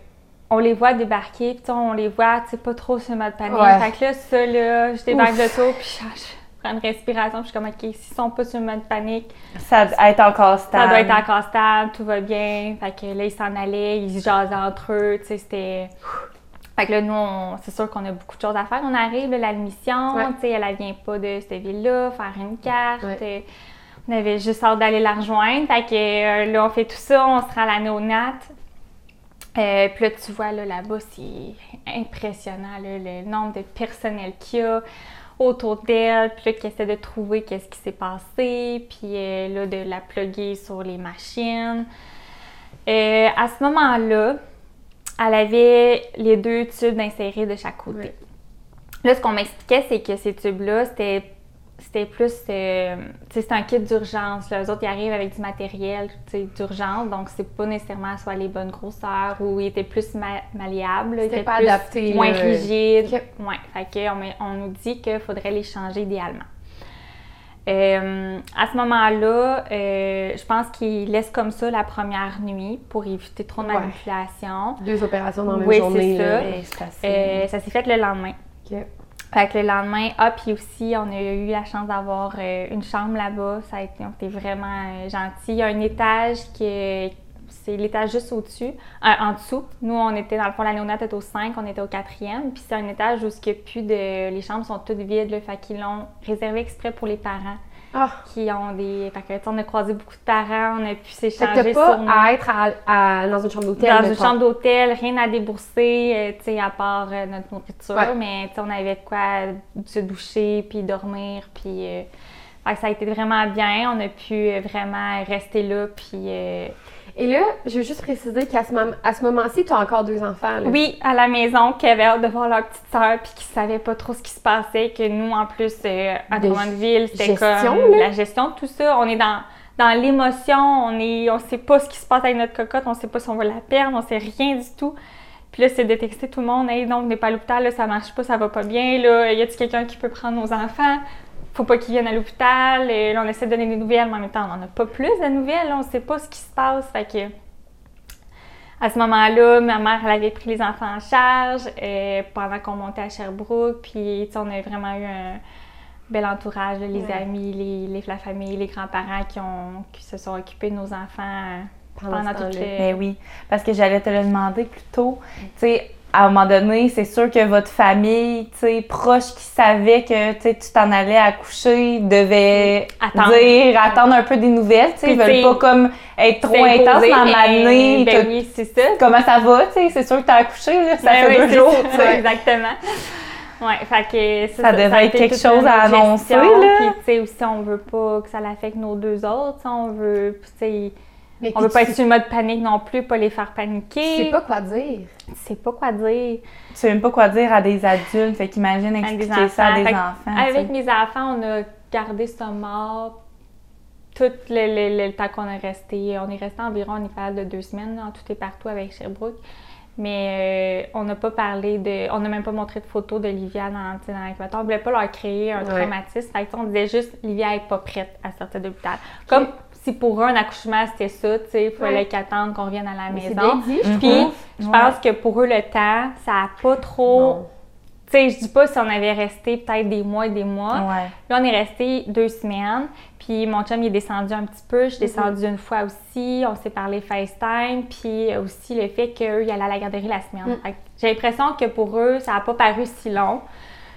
on les voit débarquer, puis on les voit, tu sais, pas trop sur le mode. Ouais. Fait que là, ça, là, je débarque de tôt, puis je prends une respiration, puis je suis comme, OK, s'ils sont pas sur le mode panique, Ça doit être encore stable. ça doit être encore stable, tout va bien. Fait que là, ils s'en allaient, ils se jasaient entre eux, tu sais, c'était... Fait que là, nous, c'est sûr qu'on a beaucoup de choses à faire. On arrive, l'admission, Ouais. tu sais, elle, elle vient pas de cette ville-là, faire une carte. Ouais. On avait juste hâte d'aller la rejoindre. Fait que euh, là, on fait tout ça, on se rend à la néonate. Euh, puis là, tu vois, là, là-bas, c'est impressionnant, là, le nombre de personnel qu'il y a autour d'elle, puis là, qui essaie de trouver qu'est-ce qui s'est passé, puis euh, là, de la plugger sur les machines. Euh, à ce moment-là, elle avait les deux tubes insérés de chaque côté. Là, ce qu'on m'expliquait, c'est que ces tubes-là, c'était c'était plus, euh, tu sais, c'est un kit d'urgence. Eux autres, ils arrivent avec du matériel, tu sais, d'urgence, donc c'est pas nécessairement soit les bonnes grosseurs ou ils étaient plus ma- malléables, C'était étaient pas plus- adapté, moins là. rigides. Ok. Ouais, fait que on, nous dit qu'il faudrait les changer idéalement. Euh, à ce moment-là, euh, je pense qu'ils laissent comme ça la première nuit pour éviter trop de Ouais. manipulation. Deux opérations dans la même Oui, c'est journée. ça. Ouais, c'est assez- Euh, ça s'est fait le lendemain. Fait que le lendemain, ah, puis aussi, on a eu la chance d'avoir euh, une chambre là-bas. Ça a été, on était vraiment euh, gentils. Il y a un étage qui est- c'est l'étage juste au-dessus, euh, en dessous. Nous, on était, dans le fond, la néonate était au 5, on était au 4e. Puis c'est un étage où a plus de... Les chambres sont toutes vides, là, fait qu'ils l'ont réservé exprès pour les parents Ah, qui ont des... Fait que, on a croisé beaucoup de parents, on a pu fait que s'échanger sur... pas à être à- à- dans une chambre d'hôtel. Dans une chambre d'hôtel, rien à débourser, euh, tu sais, à part euh, notre nourriture. Ouais. Mais on avait de quoi se doucher, puis dormir, puis... euh, fait ça a été vraiment bien. On a pu euh, vraiment rester là, puis... euh, Et là, je veux juste préciser qu'à ce, ce moment-ci, tu as encore deux enfants. là. Oui, à la maison, qui avaient hâte de voir leur petite sœur, puis qui savaient pas trop ce qui se passait, que nous, en plus, euh, à Drummondville, c'était gestion, comme là? la gestion de tout ça. On est dans, dans l'émotion, on est, on sait pas ce qui se passe avec notre cocotte, on sait pas si on va la perdre, on sait rien du tout. Puis là, c'est de texter tout le monde, hey, non, venez pas à l'hôpital, là, ça marche pas, ça va pas bien, là, y a-t-il quelqu'un qui peut prendre nos enfants? Faut pas qu'ils viennent à l'hôpital. Et là, on essaie de donner des nouvelles, mais en même temps, on en a pas plus de nouvelles, là, on sait pas ce qui se passe. Fait que, à ce moment-là, ma mère, elle avait pris les enfants en charge euh, pendant qu'on montait à Sherbrooke. Puis, on a vraiment eu un bel entourage, là, les Ouais. amis, les, les- la famille, les grands-parents qui, ont, qui se sont occupés de nos enfants Pendant pendant toute. Ben oui, parce que j'allais te le demander plus tôt. Tu sais, à un moment donné, c'est sûr que votre famille, tu proche qui savait que tu t'en allais accoucher, devait Attendre. dire, attendre un peu des nouvelles. Tu sais, ils veulent pas comme être trop intense dans l'année. Ben t'as- oui, c'est ça. Comment ça va, tu sais? C'est sûr que t'as accouché, là, ça Ben fait oui, deux jours, ça. Exactement. Ouais, fait que Ça devait être quelque chose à annoncer, là. Puis, tu sais, aussi, on veut pas que ça l'affecte nos deux autres. On veut, puis, tu sais, Mais on puis veut pas tu- être sur le mode panique non plus, pas les faire Tu paniquer. sais pas quoi dire. Tu sais pas quoi dire. Tu sais même pas quoi dire à des adultes, fait qu'imagine expliquer ça à des enfants. tu Avec mes enfants, on a gardé ça mort tout le, le- le temps qu'on est resté. On est resté environ une période de deux semaines, en tout et partout avec Sherbrooke. Mais euh, on n'a pas parlé de. On n'a même pas montré de photos de Livia dans, tu dans l'incubateur. On voulait pas leur créer un Ouais. traumatisme. Fait que, tu sais, on disait juste Livia est pas prête à sortir de l'hôpital. Comme si pour eux, un accouchement, c'était ça, tu sais, il fallait Ouais. qu'ils attendent qu'on revienne à la Mais maison. bien dit, je Puis, trouve. je Ouais. pense que pour eux, le temps, ça a pas trop. Tu sais, je dis pas si on avait resté peut-être des mois et des mois. Ouais. Là, on est resté deux semaines. Puis mon chum, il est descendu un petit peu. Je suis descendue une fois aussi. On s'est parlé FaceTime. Puis aussi le fait qu'eux, ils allaient à la garderie la semaine. Mm. Fait que J'ai l'impression que pour eux, ça n'a pas paru si long.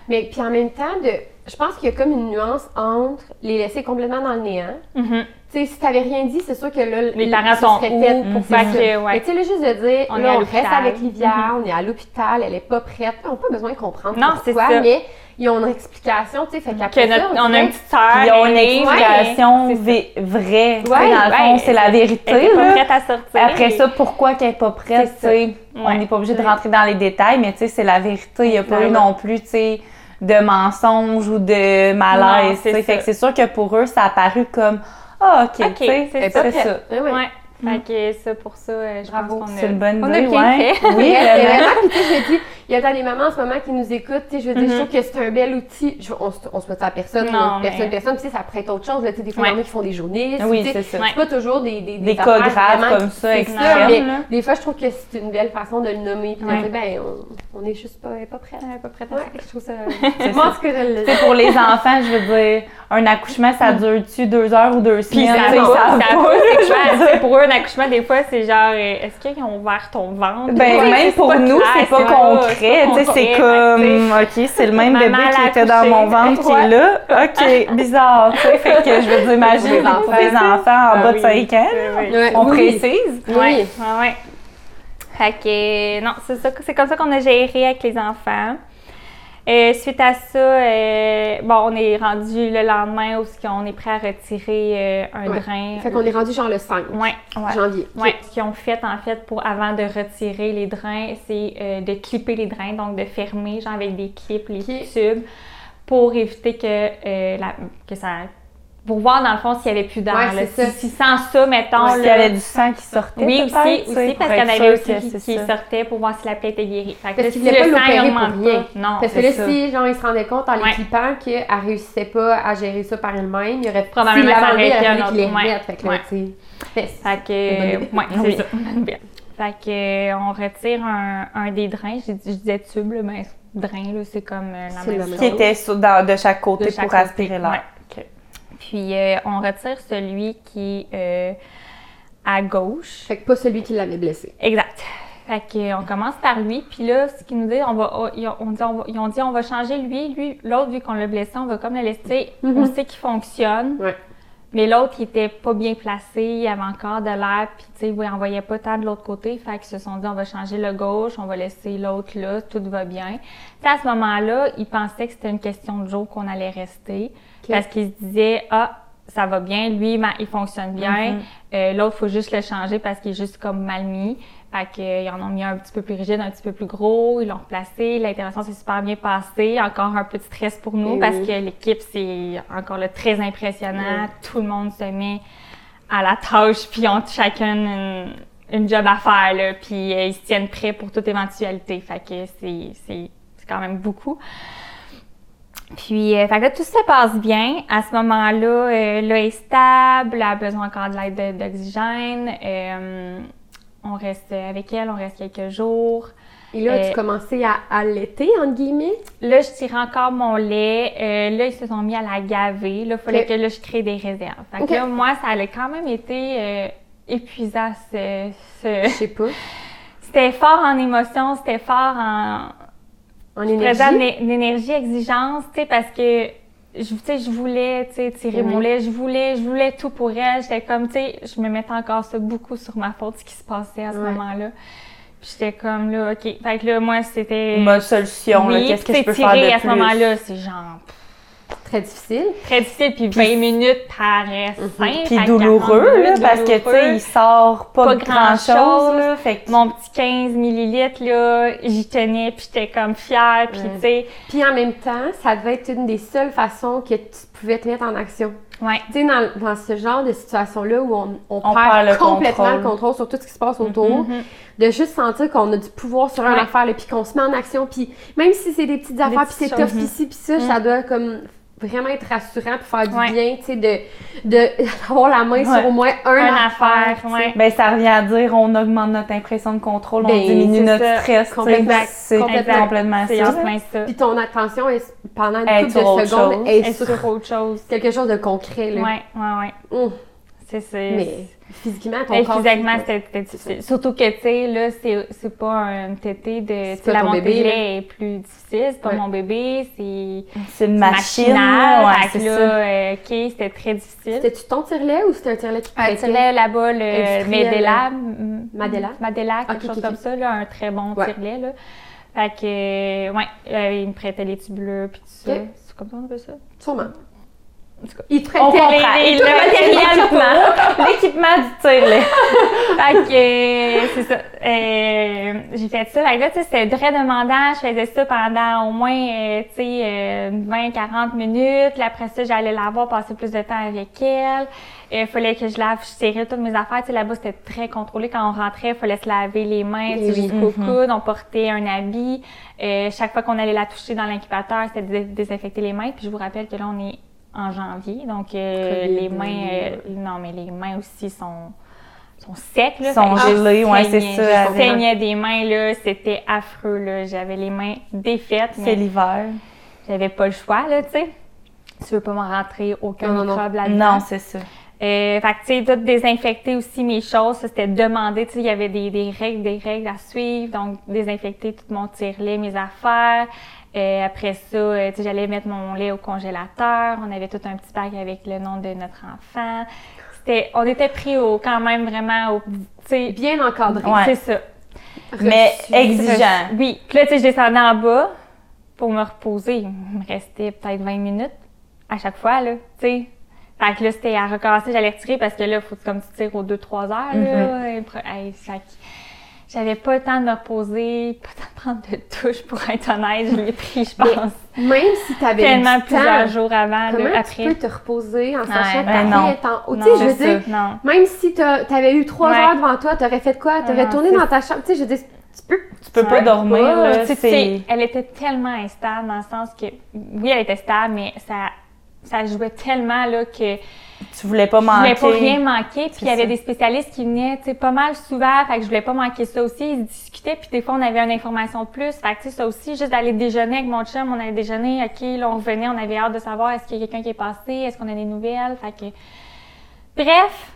Mais puis en même temps, de, je pense qu'il y a comme une nuance entre les laisser complètement dans le néant. Mhm. Sais, si t'avais rien dit, c'est sûr que là, Les le- parents sont serait où? pour faire ça. que, ouais. Mais tu sais, là, juste de dire, On est là, on reste avec Livia, Mhm. on est à l'hôpital, elle est pas prête. On n'a pas besoin de comprendre Non, c'est pourquoi, ça. mais ils ont une explication, tu sais, fait Que qu'après ça, notre- on, a une petite sœur. Ils ont une explication vraie. Ouais, dans le fond, c'est la Elle vérité. pas là. prête à sortir. Après ça, pourquoi qu'elle n'est pas prête, tu sais, on n'est pas obligé de rentrer dans les détails, mais tu sais, c'est la vérité. Il n'y a pas eu non plus, tu sais, de mensonges ou de malaise. c'est tu sais. Fait ça. que c'est sûr que pour eux, ça a paru comme Ah, OK, OK, tu sais, c'est ça. Ouais. Fait que ça, pour ça, euh, je Bravo. pense qu'on a... C'est une bonne on a bien ouais. fait. Oui, Mais vraiment. puis tu sais, je me dis, il y a tant des mamans en ce moment qui nous écoutent, tu sais, je veux dire, je Mhm. trouve que c'est un bel outil. Je- on, se- on se met ça à personne, Non, mais- personne, personne, puis tu sais, ça être autre chose, là, tu sais, des fois, il y en a qui font des journées, Oui, c'est ça. C'est pas toujours des, des, Des cas graves comme ça, c'est extrêmes, ça, mais là. des fois, je trouve que c'est une belle façon de le nommer, puis Ouais. ben, on, on est juste pas, pas pas prête à Ouais, sortir. je trouve ça. C'est Moi, tout cas, je le- Tu sais, pour les enfants, je veux dire, un accouchement, ça dure-tu deux heures ou deux Puis semaines? ils ça pas, c'est. C'est Pour eux, un accouchement, des fois, c'est genre, euh, est-ce qu'ils ont ouvert ton ventre? Ben, Ouais, même pour nous, c'est pas pas- concret. Tu sais, c'est comme, OK, c'est le même bébé qui était dans mon ventre qui est là. OK, bizarre. Tu sais, fait que je veux dire, imagine Les pour enfants. des enfants en Ah bas de oui. 5 ans. On précise. Oui. Fait que, non, c'est ça, c'est comme ça qu'on a géré avec les enfants. Euh, suite à ça, euh, bon, on est rendu le lendemain où on est prêt à retirer euh, un Ouais. drain. Fait qu'on est rendu genre le 5 Ouais, ouais. janvier. Ouais, ce qu'ils ont fait en fait pour avant de retirer les drains, c'est de clipper les drains, donc de fermer genre avec des clips les tubes pour éviter que, la- que ça pour voir dans le fond s'il y avait plus d'air. Ouais, si, si sans ça, mettons, S'il y là, avait du sang qui sortait. oui, aussi, parce qu'il y en avait aussi qui, qui ça. sortaient pour voir si la plaie était guérie. Fait que Parce là, qu'ils si voulaient le pas sang l'opérer pour rien. pas, non, Parce que là, ça. si genre, ils se rendaient compte en les Ouais. clippant qu'elle réussissait pas à gérer ça par elle-même, il y aurait Probablement enlevé, il aurait un fallu qu'il les autre- ouais. remette. Fait que là, Ouais. tu sais, fait- que, ouais, c'est ça. Fait que, euh, on retire un, des drains. J'ai dit- Je disais tube, mais drain, là, c'est comme euh, la C'est même chose. Qui était de chaque côté pour aspirer l'air. Puis, euh, on retire celui qui est euh, à gauche. Fait que pas celui qui l'avait blessé. Exact. Fait que, euh, on commence par lui, puis là, ce qu'ils nous disent, on va, oh, on dit, on va- ils ont dit, on va changer lui, lui, l'autre, vu qu'on l'a blessé, on va comme le laisser, on Mhm. sait qu'il fonctionne, Ouais. mais l'autre, il était pas bien placé, il avait encore de l'air, puis tu sais, il envoyait pas tant de l'autre côté, fait qu'ils se sont dit, on va changer le gauche, on va laisser l'autre là, tout va bien. Puis à ce moment-là, ils pensaient que c'était une question de jour qu'on allait rester, Parce qu'ils se disaient, ah, ça va bien, lui, il fonctionne bien, Mhm. euh, l'autre, faut juste le changer parce qu'il est juste comme mal mis. Fait qu'ils en ont mis un petit peu plus rigide, un petit peu plus gros, ils l'ont replacé, l'intervention s'est super bien passée, encore un peu de stress pour nous parce oui. que l'équipe, c'est encore là, très impressionnant, Oui. tout le monde se met à la tâche, puis ils ont chacun une, une job à faire, là, puis euh, ils se tiennent prêts pour toute éventualité. Fait que c'est, c'est, c'est quand même beaucoup. Puis, euh, fait que là, tout se passe bien. À ce moment-là, euh, là, elle est stable, elle a besoin encore de l'aide de- d'oxygène. Euh, on reste avec elle, on reste quelques jours. Et là, Euh, tu commençais à allaiter, entre guillemets? Là, je tire encore mon lait. Euh, là, ils se sont mis à la gaver. Là, il fallait que là, je crée des réserves. Fait que là, moi, ça a quand même été... euh, épuisant. ce- Je ce- sais pas. C'était fort en émotion, c'était fort en, En je présente énergie. une énergie, exigence, tu sais, parce que je, tu sais, je voulais, tu sais, tirer mon Mhm. lait, je voulais, je voulais tout pour elle. J'étais comme, tu sais, je me mettais encore ça beaucoup sur ma faute, ce qui se passait à ce Ouais. moment-là. Puis j'étais comme, là, OK. Fait que là, moi, c'était... Mode solution, là, Oui, qu'est-ce que je peux faire de plus? à ce moment-là, c'est genre Très difficile. très difficile, puis 20 minutes paraissent simples. Puis à douloureux, 40 là, minutes, parce que, tu sais, il sort pas, Pas grand-chose, là. Fait que Mon petit 15 millilitres, là, j'y tenais, puis j'étais comme fière, puis Ouais. tu sais, Puis en même temps, ça devait être une des seules façons que tu pouvais te mettre en action. ouais. Tu sais, dans, dans ce genre de situation-là où on, on On perd, perd le complètement contrôle. le contrôle sur tout ce qui se passe autour, Mhm. de juste sentir qu'on a du pouvoir sur une Ouais. affaire, là, puis qu'on se met en action, puis même si c'est des petites affaires, puis c'est tough, puis ci, puis ça, Mhm. ça doit comme vraiment être rassurant pour faire du Ouais. bien, tu sais, de de- d'avoir la main Ouais. sur au moins un Une affaire, ouais. Ben, ça revient à dire, on augmente notre impression de contrôle, Ben, on diminue c'est notre ça. stress. Complètement. C'est Complètement. complètement C'est ça. ça. Puis ton attention est, pendant une couple sur de autre secondes chose. est sur autre chose. quelque chose de concret, là. Ouais, ouais, ouais. Hum. Mais physiquement, ton Mais corps... physiquement, c'était difficile. Surtout que, tu sais, là, c'est c'est pas un tété de. La ton montée bébé, de là. lait est plus difficile. C'est pas Ouais. mon bébé, c'est C'est une machine, ouais, là, ça. euh, OK, c'était très difficile. C'était-tu ton tire-lait ou c'était un tire-lait qui Un tire-lait là-bas, le Medela. Madela? Madela, quelque chose comme ça, là, un très bon Ouais. tire-lait, là. Fait que, euh, ouais, euh, il me prêtait les tubuleux puis tout ça. C'est comme ça on appelle ça? Sûrement. En tout cas. Il te le matériel l'équipement du tire-lait. Fait que, euh, c'est ça. Euh, j'ai fait ça. Fait que là, tu sais, c'était très demandant. Je faisais ça pendant au moins, euh, tu sais, euh, 20-40 minutes. Puis après ça, j'allais la voir, passer plus de temps avec elle. Il fallait que je lave, je serrais toutes mes affaires. Tu sais, là-bas, c'était très contrôlé. Quand on rentrait, il fallait se laver les mains, Eh oui. jusqu'au Mhm. coude. On portait un habit. Euh, chaque fois qu'on allait la toucher dans l'incubateur, c'était désinfecter les mains. Puis je vous rappelle que là, on est en janvier. Donc, euh, les mains, euh, non, mais les mains aussi sont sont secs là, Sont gelés, ouais, c'est ça, Je saignais des mains là, c'était affreux là, j'avais les mains défaites, C'est l'hiver. j'avais pas le choix là, tu sais. Tu veux pas m'en rentrer aucun Non, microbe là-dedans. Non, c'est ça. Euh, fait que, tu sais, tout désinfecter aussi mes choses, c'était demandé, tu sais, il y avait des, des règles, des règles à suivre, donc désinfecter tout mon tire-lait, mes affaires. Euh, après ça, euh, tu sais, j'allais mettre mon lait au congélateur. On avait tout un petit bac avec le nom de notre enfant. C'était, on était pris au, quand même vraiment au, tu sais, bien encadré. Ouais. c'est ça. Mais Reçu. exigeant. Oui. Puis là, tu sais, je descendais en bas pour me reposer. Il me restait peut-être 20 minutes à chaque fois, là, tu sais. Fait que là, c'était à recommencer, j'allais retirer parce que là, faut comme tu tires aux 2-3 heures, là. Et hey, fait que J'avais pas le temps de me reposer, pas le temps de prendre de douche, pour être honnête. Je l'ai pris, je Mais pense, Même si tu avais tellement du plusieurs temps, jours avant, comment là, tu après. peux te reposer en sachant que ta ben non. fille est en haut? Tu sais, je veux dire. Non. même si tu avais eu trois Ouais. heures devant toi, tu aurais fait quoi? Tu aurais non, tourné dans ta chambre. Tu sais, je veux dire, tu peux. Tu peux pas dormir, Ouais, là, tu sais, c'est... elle était tellement instable dans le sens que, oui, elle était stable, mais ça, ça jouait tellement là que Tu voulais pas je manquer. voulais pas rien manquer. Puis il y avait des spécialistes qui venaient, tu sais, pas mal souvent. Fait que je voulais pas manquer ça aussi. Ils discutaient, puis des fois on avait une information de plus. Fait que tu sais, ça aussi, juste d'aller déjeuner avec mon chum, on allait déjeuner. Ok, là on revenait, on avait hâte de savoir est-ce qu'il y a quelqu'un qui est passé, est-ce qu'on a des nouvelles. Fait que, bref.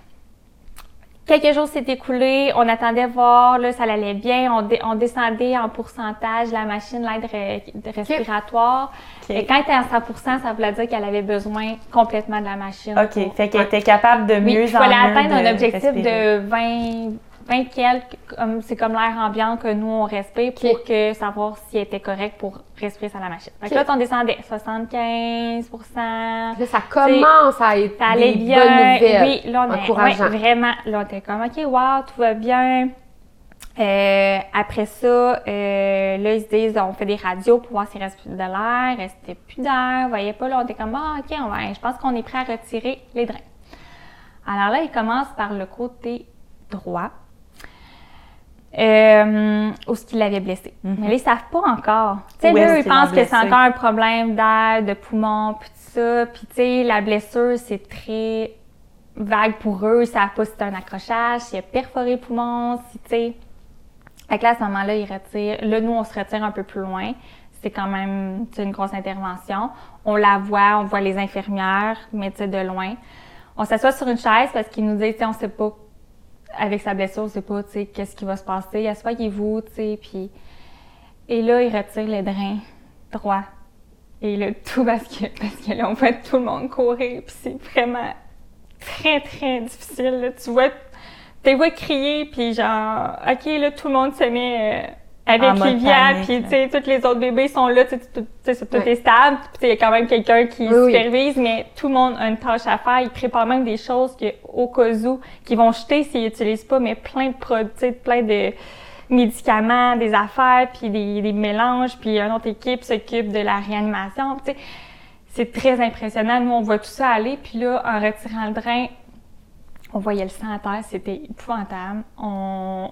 Quelques jours s'est écoulé, on attendait voir, là, ça allait bien, on, dé- on descendait en pourcentage la machine, l'aide re- respiratoire. Ok. Et quand elle était à 100% ça voulait dire qu'elle avait besoin complètement de la machine. OK, pour- fait qu'elle était capable de oui, mieux il fallait en mieux atteindre un objectif respirer. de 20, 20 quelques, comme, c'est comme l'air ambiant que nous on respire pour que savoir si elle était correcte pour respirer sur la machine. Fait que Ok. là, on descendait 75 Là, ça commence à être ça allait des bien. bonnes nouvelles. Oui, là, on est encourageant. ouais, vraiment. Là, on était comme, OK, wow, tout va bien. Euh, après ça, euh, là, ils se disent, on fait des radios pour voir s'il reste plus de l'air, restait plus d'air, vous voyez pas, là, on était comme, ah, OK, on va, je pense qu'on est prêt à retirer les drains. Alors là, ils commencent par le côté droit, euh, où ce qu'il l'avait blessé. Mais là, ils savent pas encore. Tu sais, est-ce ils pensent que c'est encore un problème d'air, de poumon, puis tout ça. Puis, tu sais, la blessure, c'est très vague pour eux. Ils savent pas si c'est un accrochage, s'il a perforé le poumon, si, tu sais. Fait que là, à ce moment-là, ils retirent. Là, nous, on se retire un peu plus loin. C'est quand même une grosse intervention. On la voit, on voit les infirmières, mais tu sais, de loin. On s'assoit sur une chaise parce qu'ils nous disent, on sait pas avec sa blessure, sait pas, tu sais, qu'est-ce qui va se passer. Assoyez-vous, tu sais, puis... Et là, il retire le drain droit. Et là, tout que, parce que là, on voit tout le monde courir, puis c'est vraiment très, très difficile, là. Tu vois, tu vois crier, puis genre, OK, là, tout le monde se met... euh, avec Livia, puis tu sais, tous les autres bébés sont là, tu sais, tout, Ouais. est stable, puis tu sais, il y a quand même quelqu'un qui Oui, oui. supervise, mais tout le monde a une tâche à faire. Ils préparent même des choses que, au cas où, qu'ils vont jeter s'ils n'utilisent pas, mais plein de produits, plein de médicaments, des affaires, puis des, des mélanges, puis une autre équipe s'occupe de la réanimation, tu sais. C'est très impressionnant. Nous, on voit tout ça aller, puis là, en retirant le drain, on voyait le sang à terre, c'était épouvantable. On...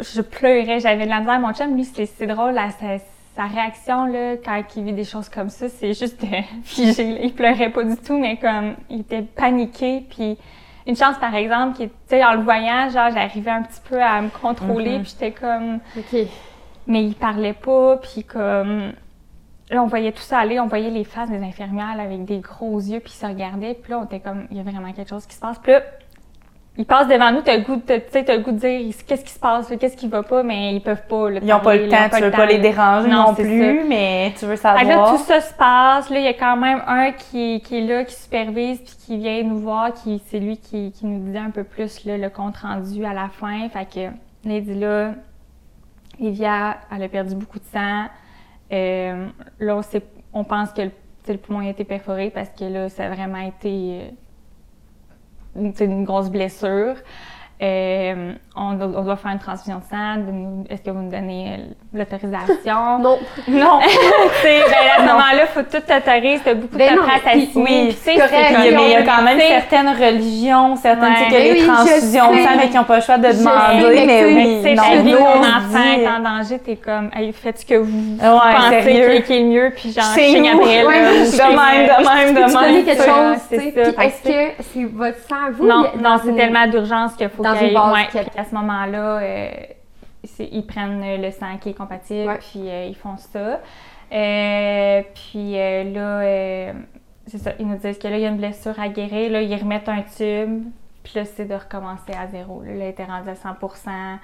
Je pleurais, j'avais de la misère. Mon chum, lui, c'est drôle, là, sa, sa réaction, là, quand il vit des choses comme ça, c'est juste figer. là. Il pleurait pas du tout, mais comme, il était paniqué, puis une chance, par exemple, qui, tu sais, en le voyant, genre, j'arrivais un petit peu à me contrôler, Mhm. puis j'étais comme... OK. Mais il parlait pas, puis comme... Là, on voyait tout ça aller, on voyait les faces des infirmières là, avec des gros yeux, puis ils se regardaient, puis là, on était comme, il y a vraiment quelque chose qui se passe. Puis là, ils passent devant nous, t'as le goût de, t'as le goût de dire, qu'est-ce qui se passe, là, qu'est-ce qui va pas, mais ils peuvent pas. là, Ils n'ont pas le temps, tu veux pas les déranger Non, plus, mais tu veux que là, savoir. tout ça se passe. Là, il y a quand même un qui, qui est là, qui supervise, puis qui vient nous voir, qui c'est lui qui, qui nous disait un peu plus là, le compte rendu à la fin. Fait que dit là, Livia, elle a perdu beaucoup de sang. Euh, là, on, sait- on pense que le, le poumon a été perforé parce que là, ça a vraiment été euh, une, une grosse blessure. Euh, on, doit, on doit faire une transfusion de sang. Est-ce que vous nous donnez euh, l'autorisation? Non. Non. tu sais, ben, à ce moment-là, faut tout t'autoriser, t'as beaucoup de Ben paperasse à signer. oui, sais, correct, c'est a- mais il y a quand même sais, certaines religions, certaines, tu sais, Ouais. que les oui, transfusions de sais. sang, mais qui n'ont pas le choix de sais, demander, mais mais tu sais, Mais oui, tu sais, non, je te dis, nous, mon on se enfant est en danger, t'es comme, hey, faites ce que vous Ouais, pensez qui est- le mieux, puis j'en Chez signe après. Ouais, de même, de même, de même. quelque chose, sais. est-ce que c'est votre sang à vous? Non, non, c'est tellement d'urgence qu'il faut dans une base ouais, a- puis à ce moment-là, euh, ils prennent le sang qui est compatible, Ouais. puis euh, ils font ça. Euh, puis là, c'est ça, ils nous disent que là, il y a une blessure à guérir, là, ils remettent un tube, puis là, c'est de recommencer à zéro. Là, là, elle était rendue à 100%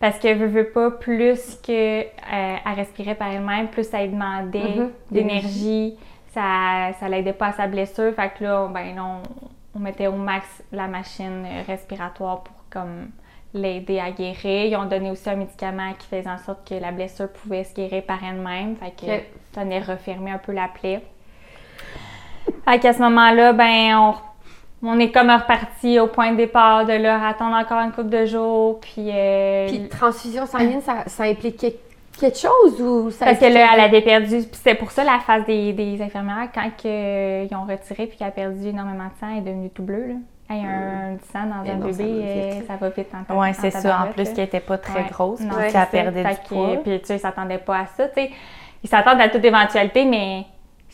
parce qu'elle veut, veut pas plus que euh, elle respirait par elle-même, plus elle demandait Mhm. d'énergie, ça, ça l'aidait pas à sa blessure. Fait que là, ben, on, on mettait au max la machine respiratoire pour comme l'aider à guérir. Ils ont donné aussi un médicament qui faisait en sorte que la blessure pouvait se guérir par elle-même. Fait que ça venait refermer un peu la plaie. Fait qu'à ce moment-là, ben, on, on est comme reparti au point de départ de leur attendre encore une couple de jours. Puis, euh, Puis transfusion sanguine, ça, ça implique que- quelque chose ou ça parce que là, elle avait perdu. Puis c'est pour ça la phase des, des infirmières, quand que, euh, ils ont retiré puis qu'elle a perdu énormément de sang, elle est devenue tout bleue. Là. Hey, un du sang dans Eh un non, bébé, va euh, vite. ça va vite en en c'est ça. En plus, qu'elle était pas très Ouais. grosse, Non, puis qu'elle perdait du poids. Puis, tu sais, ils s'attendaient pas à ça, tu sais. Ils s'attendent à toute éventualité, mais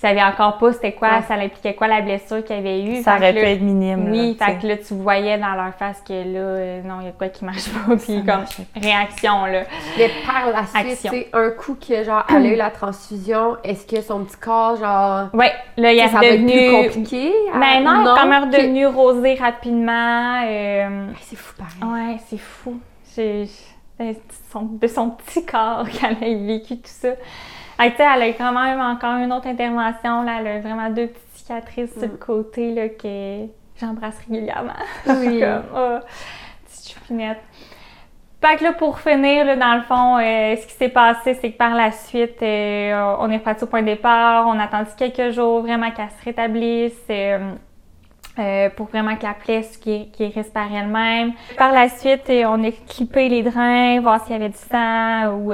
savaient encore pas c'était quoi, Ouais. ça impliquait quoi la blessure qu'il y avait eu. Ça Fait aurait que pu être minime. Oui, là, fait tu que là, tu voyais dans leur face que là, euh, non, il y a de quoi qui marche pas, puis Ça comme réaction, là. Mais par la suite, sais, un coup que genre elle a eu la transfusion, est-ce que son petit corps, genre, Ouais, là, il est être plus redevenu. compliqué? à- Ben non, elle est quand même Ok. redevenue rosée rapidement. euh, C'est fou pareil. Ouais, c'est fou. J'ai- j'ai- son- de son petit corps qu'elle a vécu tout ça. Fait que, elle a quand même encore une autre intervention. Là, elle a vraiment deux petites cicatrices sur le côté là, que j'embrasse régulièrement. Oui. Comme, oh, petite choupinette. Fait que là, pour finir, là, dans le fond, euh, ce qui s'est passé, c'est que par la suite, euh, on est reparti au point de départ. On a attendu quelques jours vraiment qu'elle se rétablisse. euh, pour vraiment que la plaie se gué- guérisse par elle-même. Par la suite, on a clippé les drains, voir s'il y avait du sang ou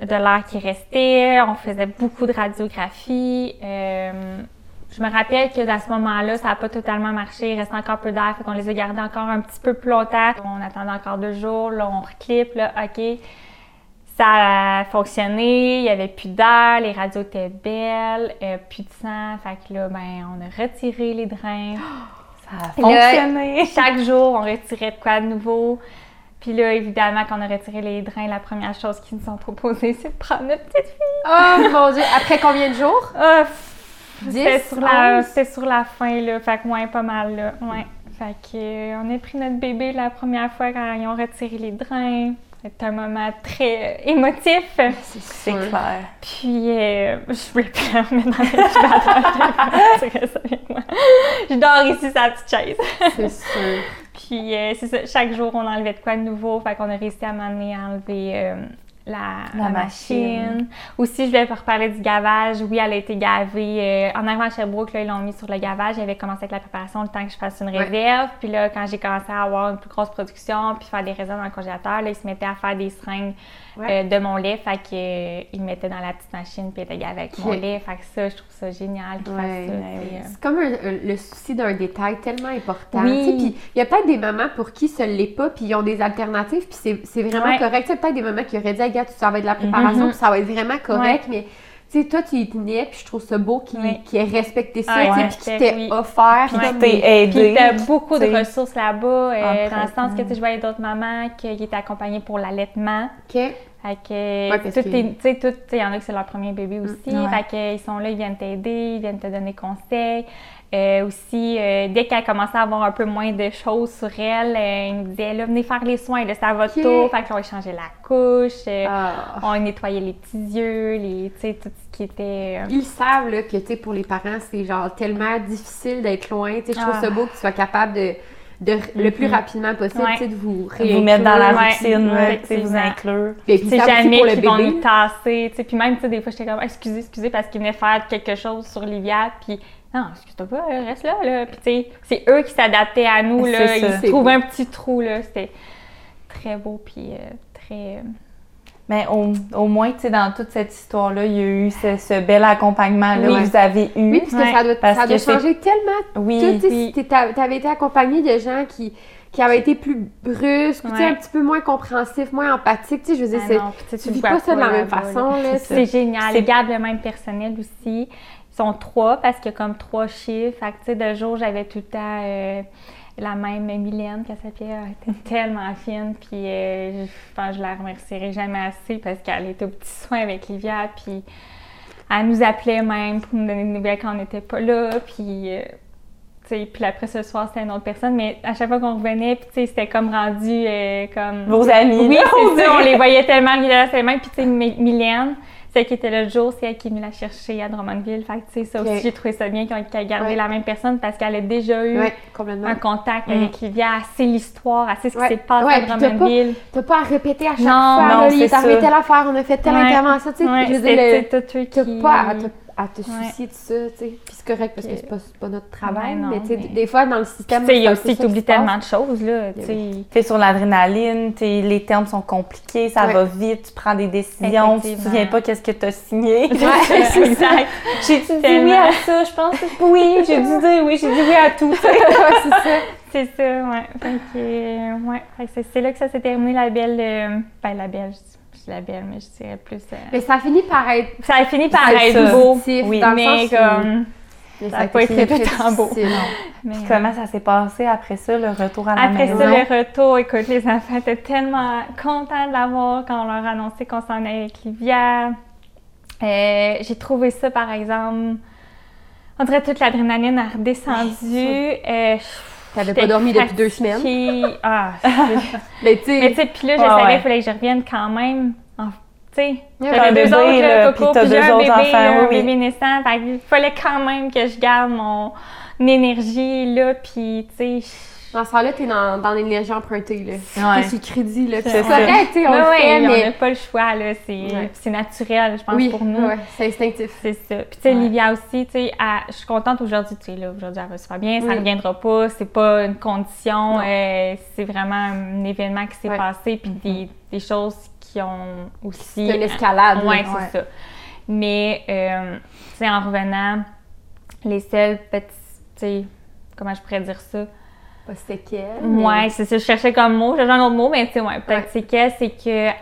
de l'air qui restait. On faisait beaucoup de radiographie. Euh, je me rappelle que à ce moment-là, ça n'a pas totalement marché. Il restait encore peu d'air, fait qu'on les a gardés encore un petit peu plus longtemps. On attendait encore deux jours, là, on reclippe, là, OK. Ça a fonctionné, il n'y avait plus d'air, les radios étaient belles, euh, plus de sang. Fait que là, ben, on a retiré les drains. Ça a Là, fonctionné. Chaque jour, on retirait de quoi de nouveau? Puis là, évidemment, quand on a retiré les drains, la première chose qu'ils nous ont proposé, c'est de prendre notre petite fille. Oh mon dieu, après combien de jours? 10, c'était sur, la, 11? c'était sur la fin, là. Fait que, ouais, pas mal, là. Ouais. Fait que, euh, on a pris notre bébé la première fois quand ils ont retiré les drains. C'était un moment très euh, émotif. C'est clair. Puis, euh, je voulais plus la remettre dans l'incubateur. Je dors ici, sur la petite chaise. C'est sûr. Puis, euh, c'est ça, chaque jour, on enlevait de quoi de nouveau. Fait qu'on a réussi à m'amener à enlever euh, la, La la machine. Aussi, je voulais vous reparler du gavage. Oui, elle a été gavée. euh, en arrivant à Sherbrooke, là, ils l'ont mis sur le gavage. J'avais commencé avec la préparation le temps que je fasse une Ouais. réserve. Puis là, quand j'ai commencé à avoir une plus grosse production, puis faire des réserves dans le congélateur, là, ils se mettaient à faire des seringues Ouais. euh, de mon lait. Fait que, euh, ils me mettaient dans la petite machine, puis étaient gavés avec mon Ok. lait. Fait que ça, je trouve ça génial Ouais, ça. euh, C'est comme un- un- le souci d'un détail tellement important. Oui. Puis il y a peut-être des mamans pour qui ça ne l'est pas, puis ils ont des alternatives, puis c'est- vraiment correct. Tu sais, peut-être des mamans qui auraient dit, gars, ça va être de la préparation, Mhm. puis ça va être vraiment correct, mais tu sais, toi, tu y tenais, puis je trouve ça beau qu'ils Oui. qu'ils aient respecté ça, ouais. puis qu'ils t'aient Oui. offert. Puis t'es des- aidé. Puis t'as beaucoup de ressources là-bas, euh, En dans le sens que tu sais, je voyais d'autres mamans qui, qui étaient accompagnées pour l'allaitement. OK. Fait que, Ouais, que- tu sais, tu il y en a que c'est leur premier bébé aussi. ouais. Fait que, ils sont là, ils viennent t'aider, ils viennent te donner conseils. Euh, aussi, euh, dès qu'elle commençait à avoir un peu moins de choses sur elle, euh, ils me disaient, là, venez faire les soins, là, c'est à votre Ok. tour. Fait qu'on va la couche, euh, Ah. on nettoyait les petits yeux, les, tu tout ce qui était... Ils savent là, que tu sais, pour les parents, c'est genre tellement difficile d'être loin. Tu sais, je trouve Ah. ça beau qu'ils soient capables de, de le plus Mhm. rapidement possible, Ouais. tu sais, de vous Vous mettre dans la routine, ouais, là, tu sais, vous inclure. Et puis, jamais pour le qu'ils vont bébé. nous tasser, tu sais. Puis même, tu sais, des fois, j'étais comme, excusez, excusez, parce qu'ils venaient faire quelque chose sur Livia, puis non, excuse-toi pas, reste là, là. Puis, tu sais, c'est eux qui s'adaptaient à nous, là. Ils trouvaient un petit trou, là. C'était très beau, puis euh, très. Mais au, au moins, tu sais, dans toute cette histoire-là, il y a eu ce, ce bel accompagnement-là Oui. que vous avez eu. Oui, parce que Ouais. ça doit, Parce ça doit changer tellement Oui. tout. Tu si t'avais été accompagné de gens qui, qui avaient été plus brusques, ou, tu sais, Ouais. un petit peu moins compréhensifs, moins empathiques. Tu sais, je veux dire, Ah c'est- non, tu vis vois pas ça de la même là. façon. Là, C'est génial. C'est- Ils gardent le même personnel aussi. Ils sont trois parce qu'il y a comme trois chiffres. Fait que, tu sais, de jour, j'avais tout le temps euh, la même Mylène. Elle était tellement fine. Puis euh, je que je la remercierai jamais assez parce qu'elle était au petit soin avec Livia. Puis elle nous appelait même pour nous donner des nouvelles quand on n'était pas là. Puis. euh, puis après ce soir, c'était une autre personne, mais à chaque fois qu'on revenait, puis c'était comme rendu euh, comme... Vos amis. Oui, on c'est les voyait tellement régulièrement, tellement. Puis, tu sais, My- Mylène, celle qui était là le jour, c'est elle qui est venue la chercher à Drummondville. Fait que, tu sais, ça aussi, j'ai trouvé ça bien qu'elle ait gardé Ouais. la même personne parce qu'elle a déjà eu Ouais, un contact Mm. avec Livia. Elle sait l'histoire, elle sait ce qui s'est passé à Drummondville. T'as pas à répéter à chaque Non, fois. non, là, il est arrivé telle affaire, on a fait telle Ouais. intervention. Tu sais, Ouais, je veux dire, T'as pas à te, soucier de ça, tu sais. Puis c'est correct parce que c'est pas, pas notre travail, Ouais, non, mais tu sais, mais- des fois dans le système. Tu sais, il y a aussi, t'oublies tellement de choses, là. Tu es sur l'adrénaline, les termes sont compliqués, ça Ouais. va vite, tu prends des décisions, tu te souviens pas qu'est-ce que tu as signé. Ouais, c'est exact. J'ai-tu dit oui à ça? Je pense que oui, j'ai dû dire oui, j'ai dit oui à tout. c'est ça. C'est ça, ouais. Fait que, ouais. C'est, là que ça s'est terminé, la belle... euh, ben, la belle, je dis la belle, mais je dirais plus... euh, Mais ça finit par être Ça a fini par C'est être ça. beau, positif, oui. dans le mais sens où- comme... mais ça a pas été tout le temps beau. mais, Puis comment ça s'est passé après ça, le retour à la Après maison? ça, le retour, écoute, les enfants étaient tellement contents de l'avoir quand on leur a annoncé qu'on s'en allait avec Livia. Euh, j'ai trouvé ça, par exemple, on dirait toute l'adrénaline a redescendu. Euh, T'avais pas dormi depuis deux fatiguée. Ah, Mais tu mais tu sais, puis là, je Ouais, savais ouais. qu'il fallait que je revienne quand même. en- Tu sais, j'avais deux bébé, autres, là, Coco, puis j'ai deux un autres bébé, enfants, oui, oui. bébé naissant. Fait qu'il fallait quand même que je garde mon énergie, là, puis tu sais, dans ce temps-là, t'es dans, dans l'énergie empruntée, là. Ouais. Le crédit, là. C'est C'est ça. tu on Ouais, le fait, on n'a mais... pas le choix, là. C'est c'est naturel, je pense, Oui, pour nous. ouais, c'est instinctif. C'est ça. Puis, tu sais, Ouais. Livia aussi, tu sais, je suis contente aujourd'hui, tu sais, là, aujourd'hui, elle va super bien, ça Oui. ne reviendra pas, c'est pas une condition, euh, c'est vraiment un événement qui s'est Ouais. passé, puis des, des choses qui ont aussi. C'est une escalade, là. Ouais, Ouais. c'est ça. Mais, euh, tu sais, en revenant, les seuls petits, tu sais, comment je pourrais dire ça? Pas séquelles. mais- Ouais, c'est ça. Je cherchais comme mot. J'ai un autre mot, mais tu sais, ouais, peut-être Ouais. c'est qu'elle, c'est qu'elle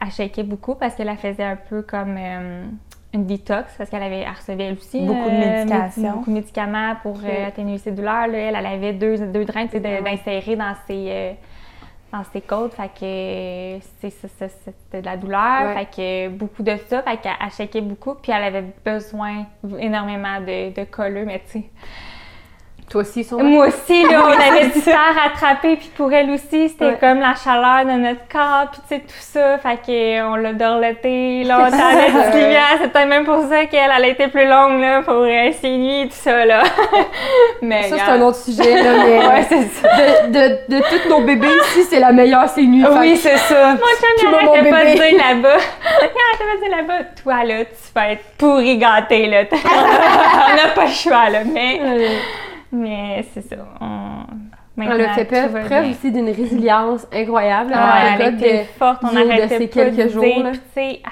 elle beaucoup parce qu'elle la faisait un peu comme euh, une détox parce qu'elle avait elle recevait elle aussi Beaucoup de euh, médication. médi- beaucoup de médicaments pour euh, atténuer ses douleurs. Là. Elle, elle avait deux, deux drains Ouais. d'insérer dans ses dans ses côtes. Fait que c'était de la douleur. Ouais. Fait que beaucoup de ça. Fait qu'elle elle shakeait beaucoup. Puis elle avait besoin énormément de, de colleux, mais tu sais. Toi aussi, son Moi aussi, là, on avait du temps à rattraper, puis pour elle aussi, c'était Ouais. comme la chaleur de notre corps, puis tu sais, tout ça. Fait qu'on l'a dorloté longtemps, la petite lumière. C'est peut-être même pour ça qu'elle, elle a été plus longue, là, pour ses nuits et tout ça, là. Mais Ça, c'est un autre sujet, là, mais Ouais, c'est ça. de, de, de tous nos bébés ici, c'est la meilleure, c'est nuit. Oui, c'est ça. Mon chum, il arrêtait pas de dire là-bas. Il arrêtait pas de dire là-bas. Toi, là, tu vas être pourri gâté, là. on n'a pas le choix, là. Mais, mais c'est ça. On... Elle maintenant, a fait preuve, aussi d'une résilience incroyable. Ouais, elle de- forte, on haut de arrêtait ces pas quelques jours, dire, là. hey,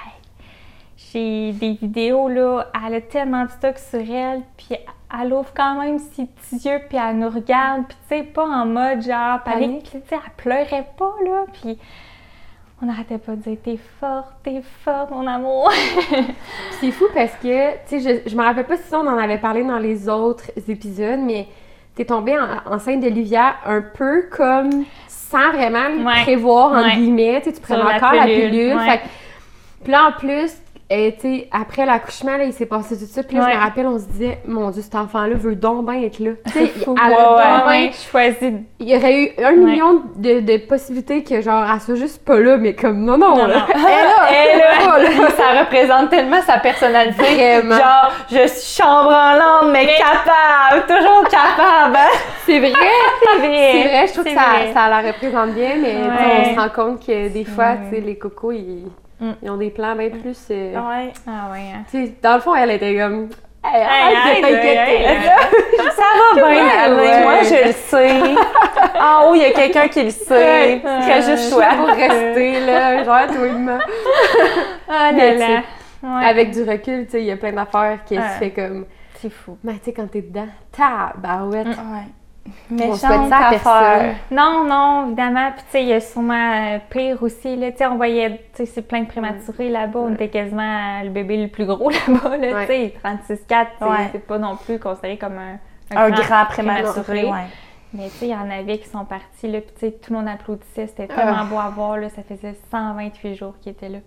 j'ai des vidéos, là, elle a tellement de stock sur elle, puis elle ouvre quand même ses petits yeux, puis elle nous regarde, puis tu sais, pas en mode genre Panique. tu sais, elle pleurait pas, là, puis on n'arrêtait pas de dire « t'es forte, t'es forte, mon amour C'est fou parce que, tu sais, je, je me rappelle pas si on en avait parlé dans les autres épisodes, mais t'es tombée en, enceinte d'Olivia un peu comme sans vraiment Ouais. prévoir, entre Ouais. guillemets. Tu sais, tu prenais encore la pilule, ouais. Puis là, en plus, euh, tu sais, après l'accouchement, là, il s'est passé tout ça. Puis là, je me rappelle, on se disait, mon Dieu, cet enfant-là veut donc bien être là. Tu sais, a Ouais, ouais, Il y aurait eu un million de, de possibilités que, genre, elle soit juste pas là, mais comme, non, non, Non, là. non. Elle là, Elle, là, ça représente tellement sa personnalité. Vraiment. Genre, je suis chambranlante, mais, capable, toujours capable. hein? C'est vrai! C'est vrai. C'est vrai, je trouve que ça, ça la représente bien, mais tu on se rend compte que des fois, tu sais, les cocos, ils, Mm. ils ont des plans bien plus. euh, Ouais. Ah ouais, hein. tu sais, dans le fond, elle était comme. Hey, Hey, arrête de hey, t'inquiéter. hey, hey. Ça va bien, Ouais, Alain. ouais. Moi, je le sais. En haut, il y a quelqu'un qui le sait. Ouais. C'est juste suis pour rester là, genre, toi et moi. Ah là. Ouais. Avec du recul, tu sais, il y a plein d'affaires qui Ouais. se fait comme. C'est fou. Mais tu sais, quand t'es dedans, tabarouette. Ouais. On souhaite Méchante ça à personne. Non, non, évidemment. Puis, tu sais, il y a sûrement euh, pire aussi. Là. Tu sais, on voyait, tu sais, c'est plein de prématurés là-bas. On était quasiment euh, le bébé le plus gros là-bas. Là, Ouais. Tu sais, 36-4, c'est Ouais. c'est pas non plus considéré comme un, Un grand prématuré, prématuré. ouais. Mais tu sais, il y en avait qui sont partis, là, puis tu sais, tout le monde applaudissait. C'était tellement Ah. beau à voir, là. Ça faisait 128 jours qu'ils étaient là.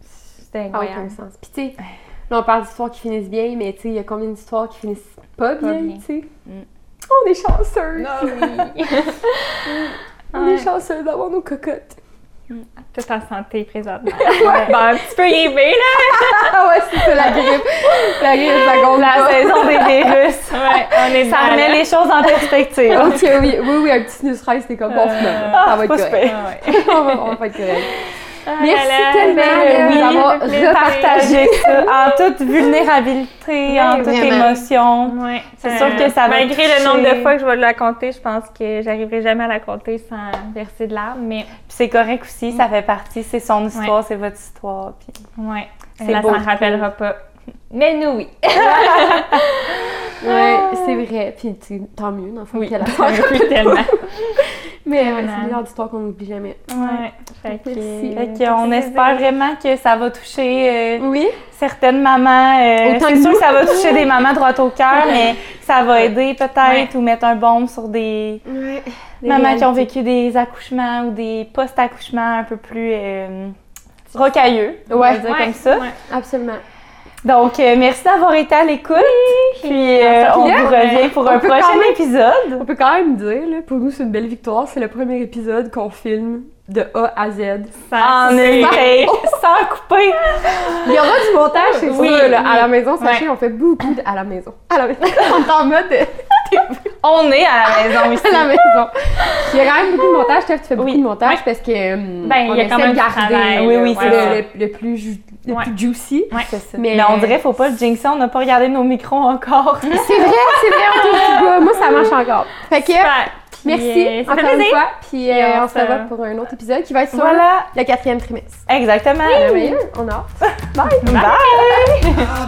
C'était n'a incroyable. Puis tu sais, là, on parle d'histoires qui finissent bien, mais tu sais, il y a combien d'histoires qui finissent pas bien, bien. tu sais? Mm. On est chanceux! oui. On Ouais. est chanceux d'avoir nos cocottes. Tout en santé présentement. Bon, un petit peu grippé, là. Ah ouais, c'est ça, la grippe. La grippe, ça compte La saison des virus. Ouais, on est Ça remet là. les choses en perspective. Ok, oui, oui, oui, un petit rise, c'est comme bon, finalement. Ah, ça va être correct. on, va, on va être correct. Ah Merci tellement oui, d'avoir ça en toute vulnérabilité, en toute émotion. Ouais, C'est sûr que ça va Malgré toucher. le nombre de fois que je vais la compter, je pense que j'arriverai jamais à la compter sans verser de larmes, mais Puis c'est correct aussi, ça fait partie, c'est son histoire, c'est votre histoire. Puis... ouais, elle s'en rappellera pas. Mais nous, oui. Ouais, c'est vrai. Puis tu tant mieux, dans le fond, Oui, qu'elle a tellement. Mais ouais, c'est le genre d'histoire qu'on n'oublie jamais. Ouais, fait que, Merci. Fait qu'on espère vraiment que ça va toucher euh, Oui. certaines mamans. euh, c'est que sûr que ça va toucher des mamans droit au cœur, mais ça va aider peut-être Ouais. ou mettre un baume sur des Ouais. mamans qui ont vécu des accouchements ou des post-accouchements un peu plus euh, rocailleux, on va dire Ouais, comme ça. ouais. Absolument. Donc, euh, merci d'avoir été à l'écoute. Puis, euh, on vous revient pour on un prochain même- épisode. On peut quand même dire, là, pour nous, c'est une belle victoire. C'est le premier épisode qu'on filme de A à Z. En sans couper. Il y aura du montage, c'est Oui, sûr, là, à la maison. Sachez, Ouais. on fait beaucoup de... à la maison. À la maison. on est en mode de- On est à la maison ici. à la maison. Il y a quand même beaucoup de montage. Steph, tu fais beaucoup de montage parce que hum, Ben, il y a on quand même de garder travail, Oui, oui, c'est le, le- le plus, le Ouais. plus juicy. Ouais. C'est ça. Mais- Mais, on dirait, faut pas le jinxer, on n'a pas regardé nos micros encore. C'est vrai, c'est vrai, on touche du bois. Moi, ça marche encore. Fait que, Super. Merci fait encore une fois. Puis, euh, on on se revoit pour un autre épisode qui va être sur voilà, le quatrième trimestre. exactement. Merveilleux, on a hâte. Bye! Bye. I'll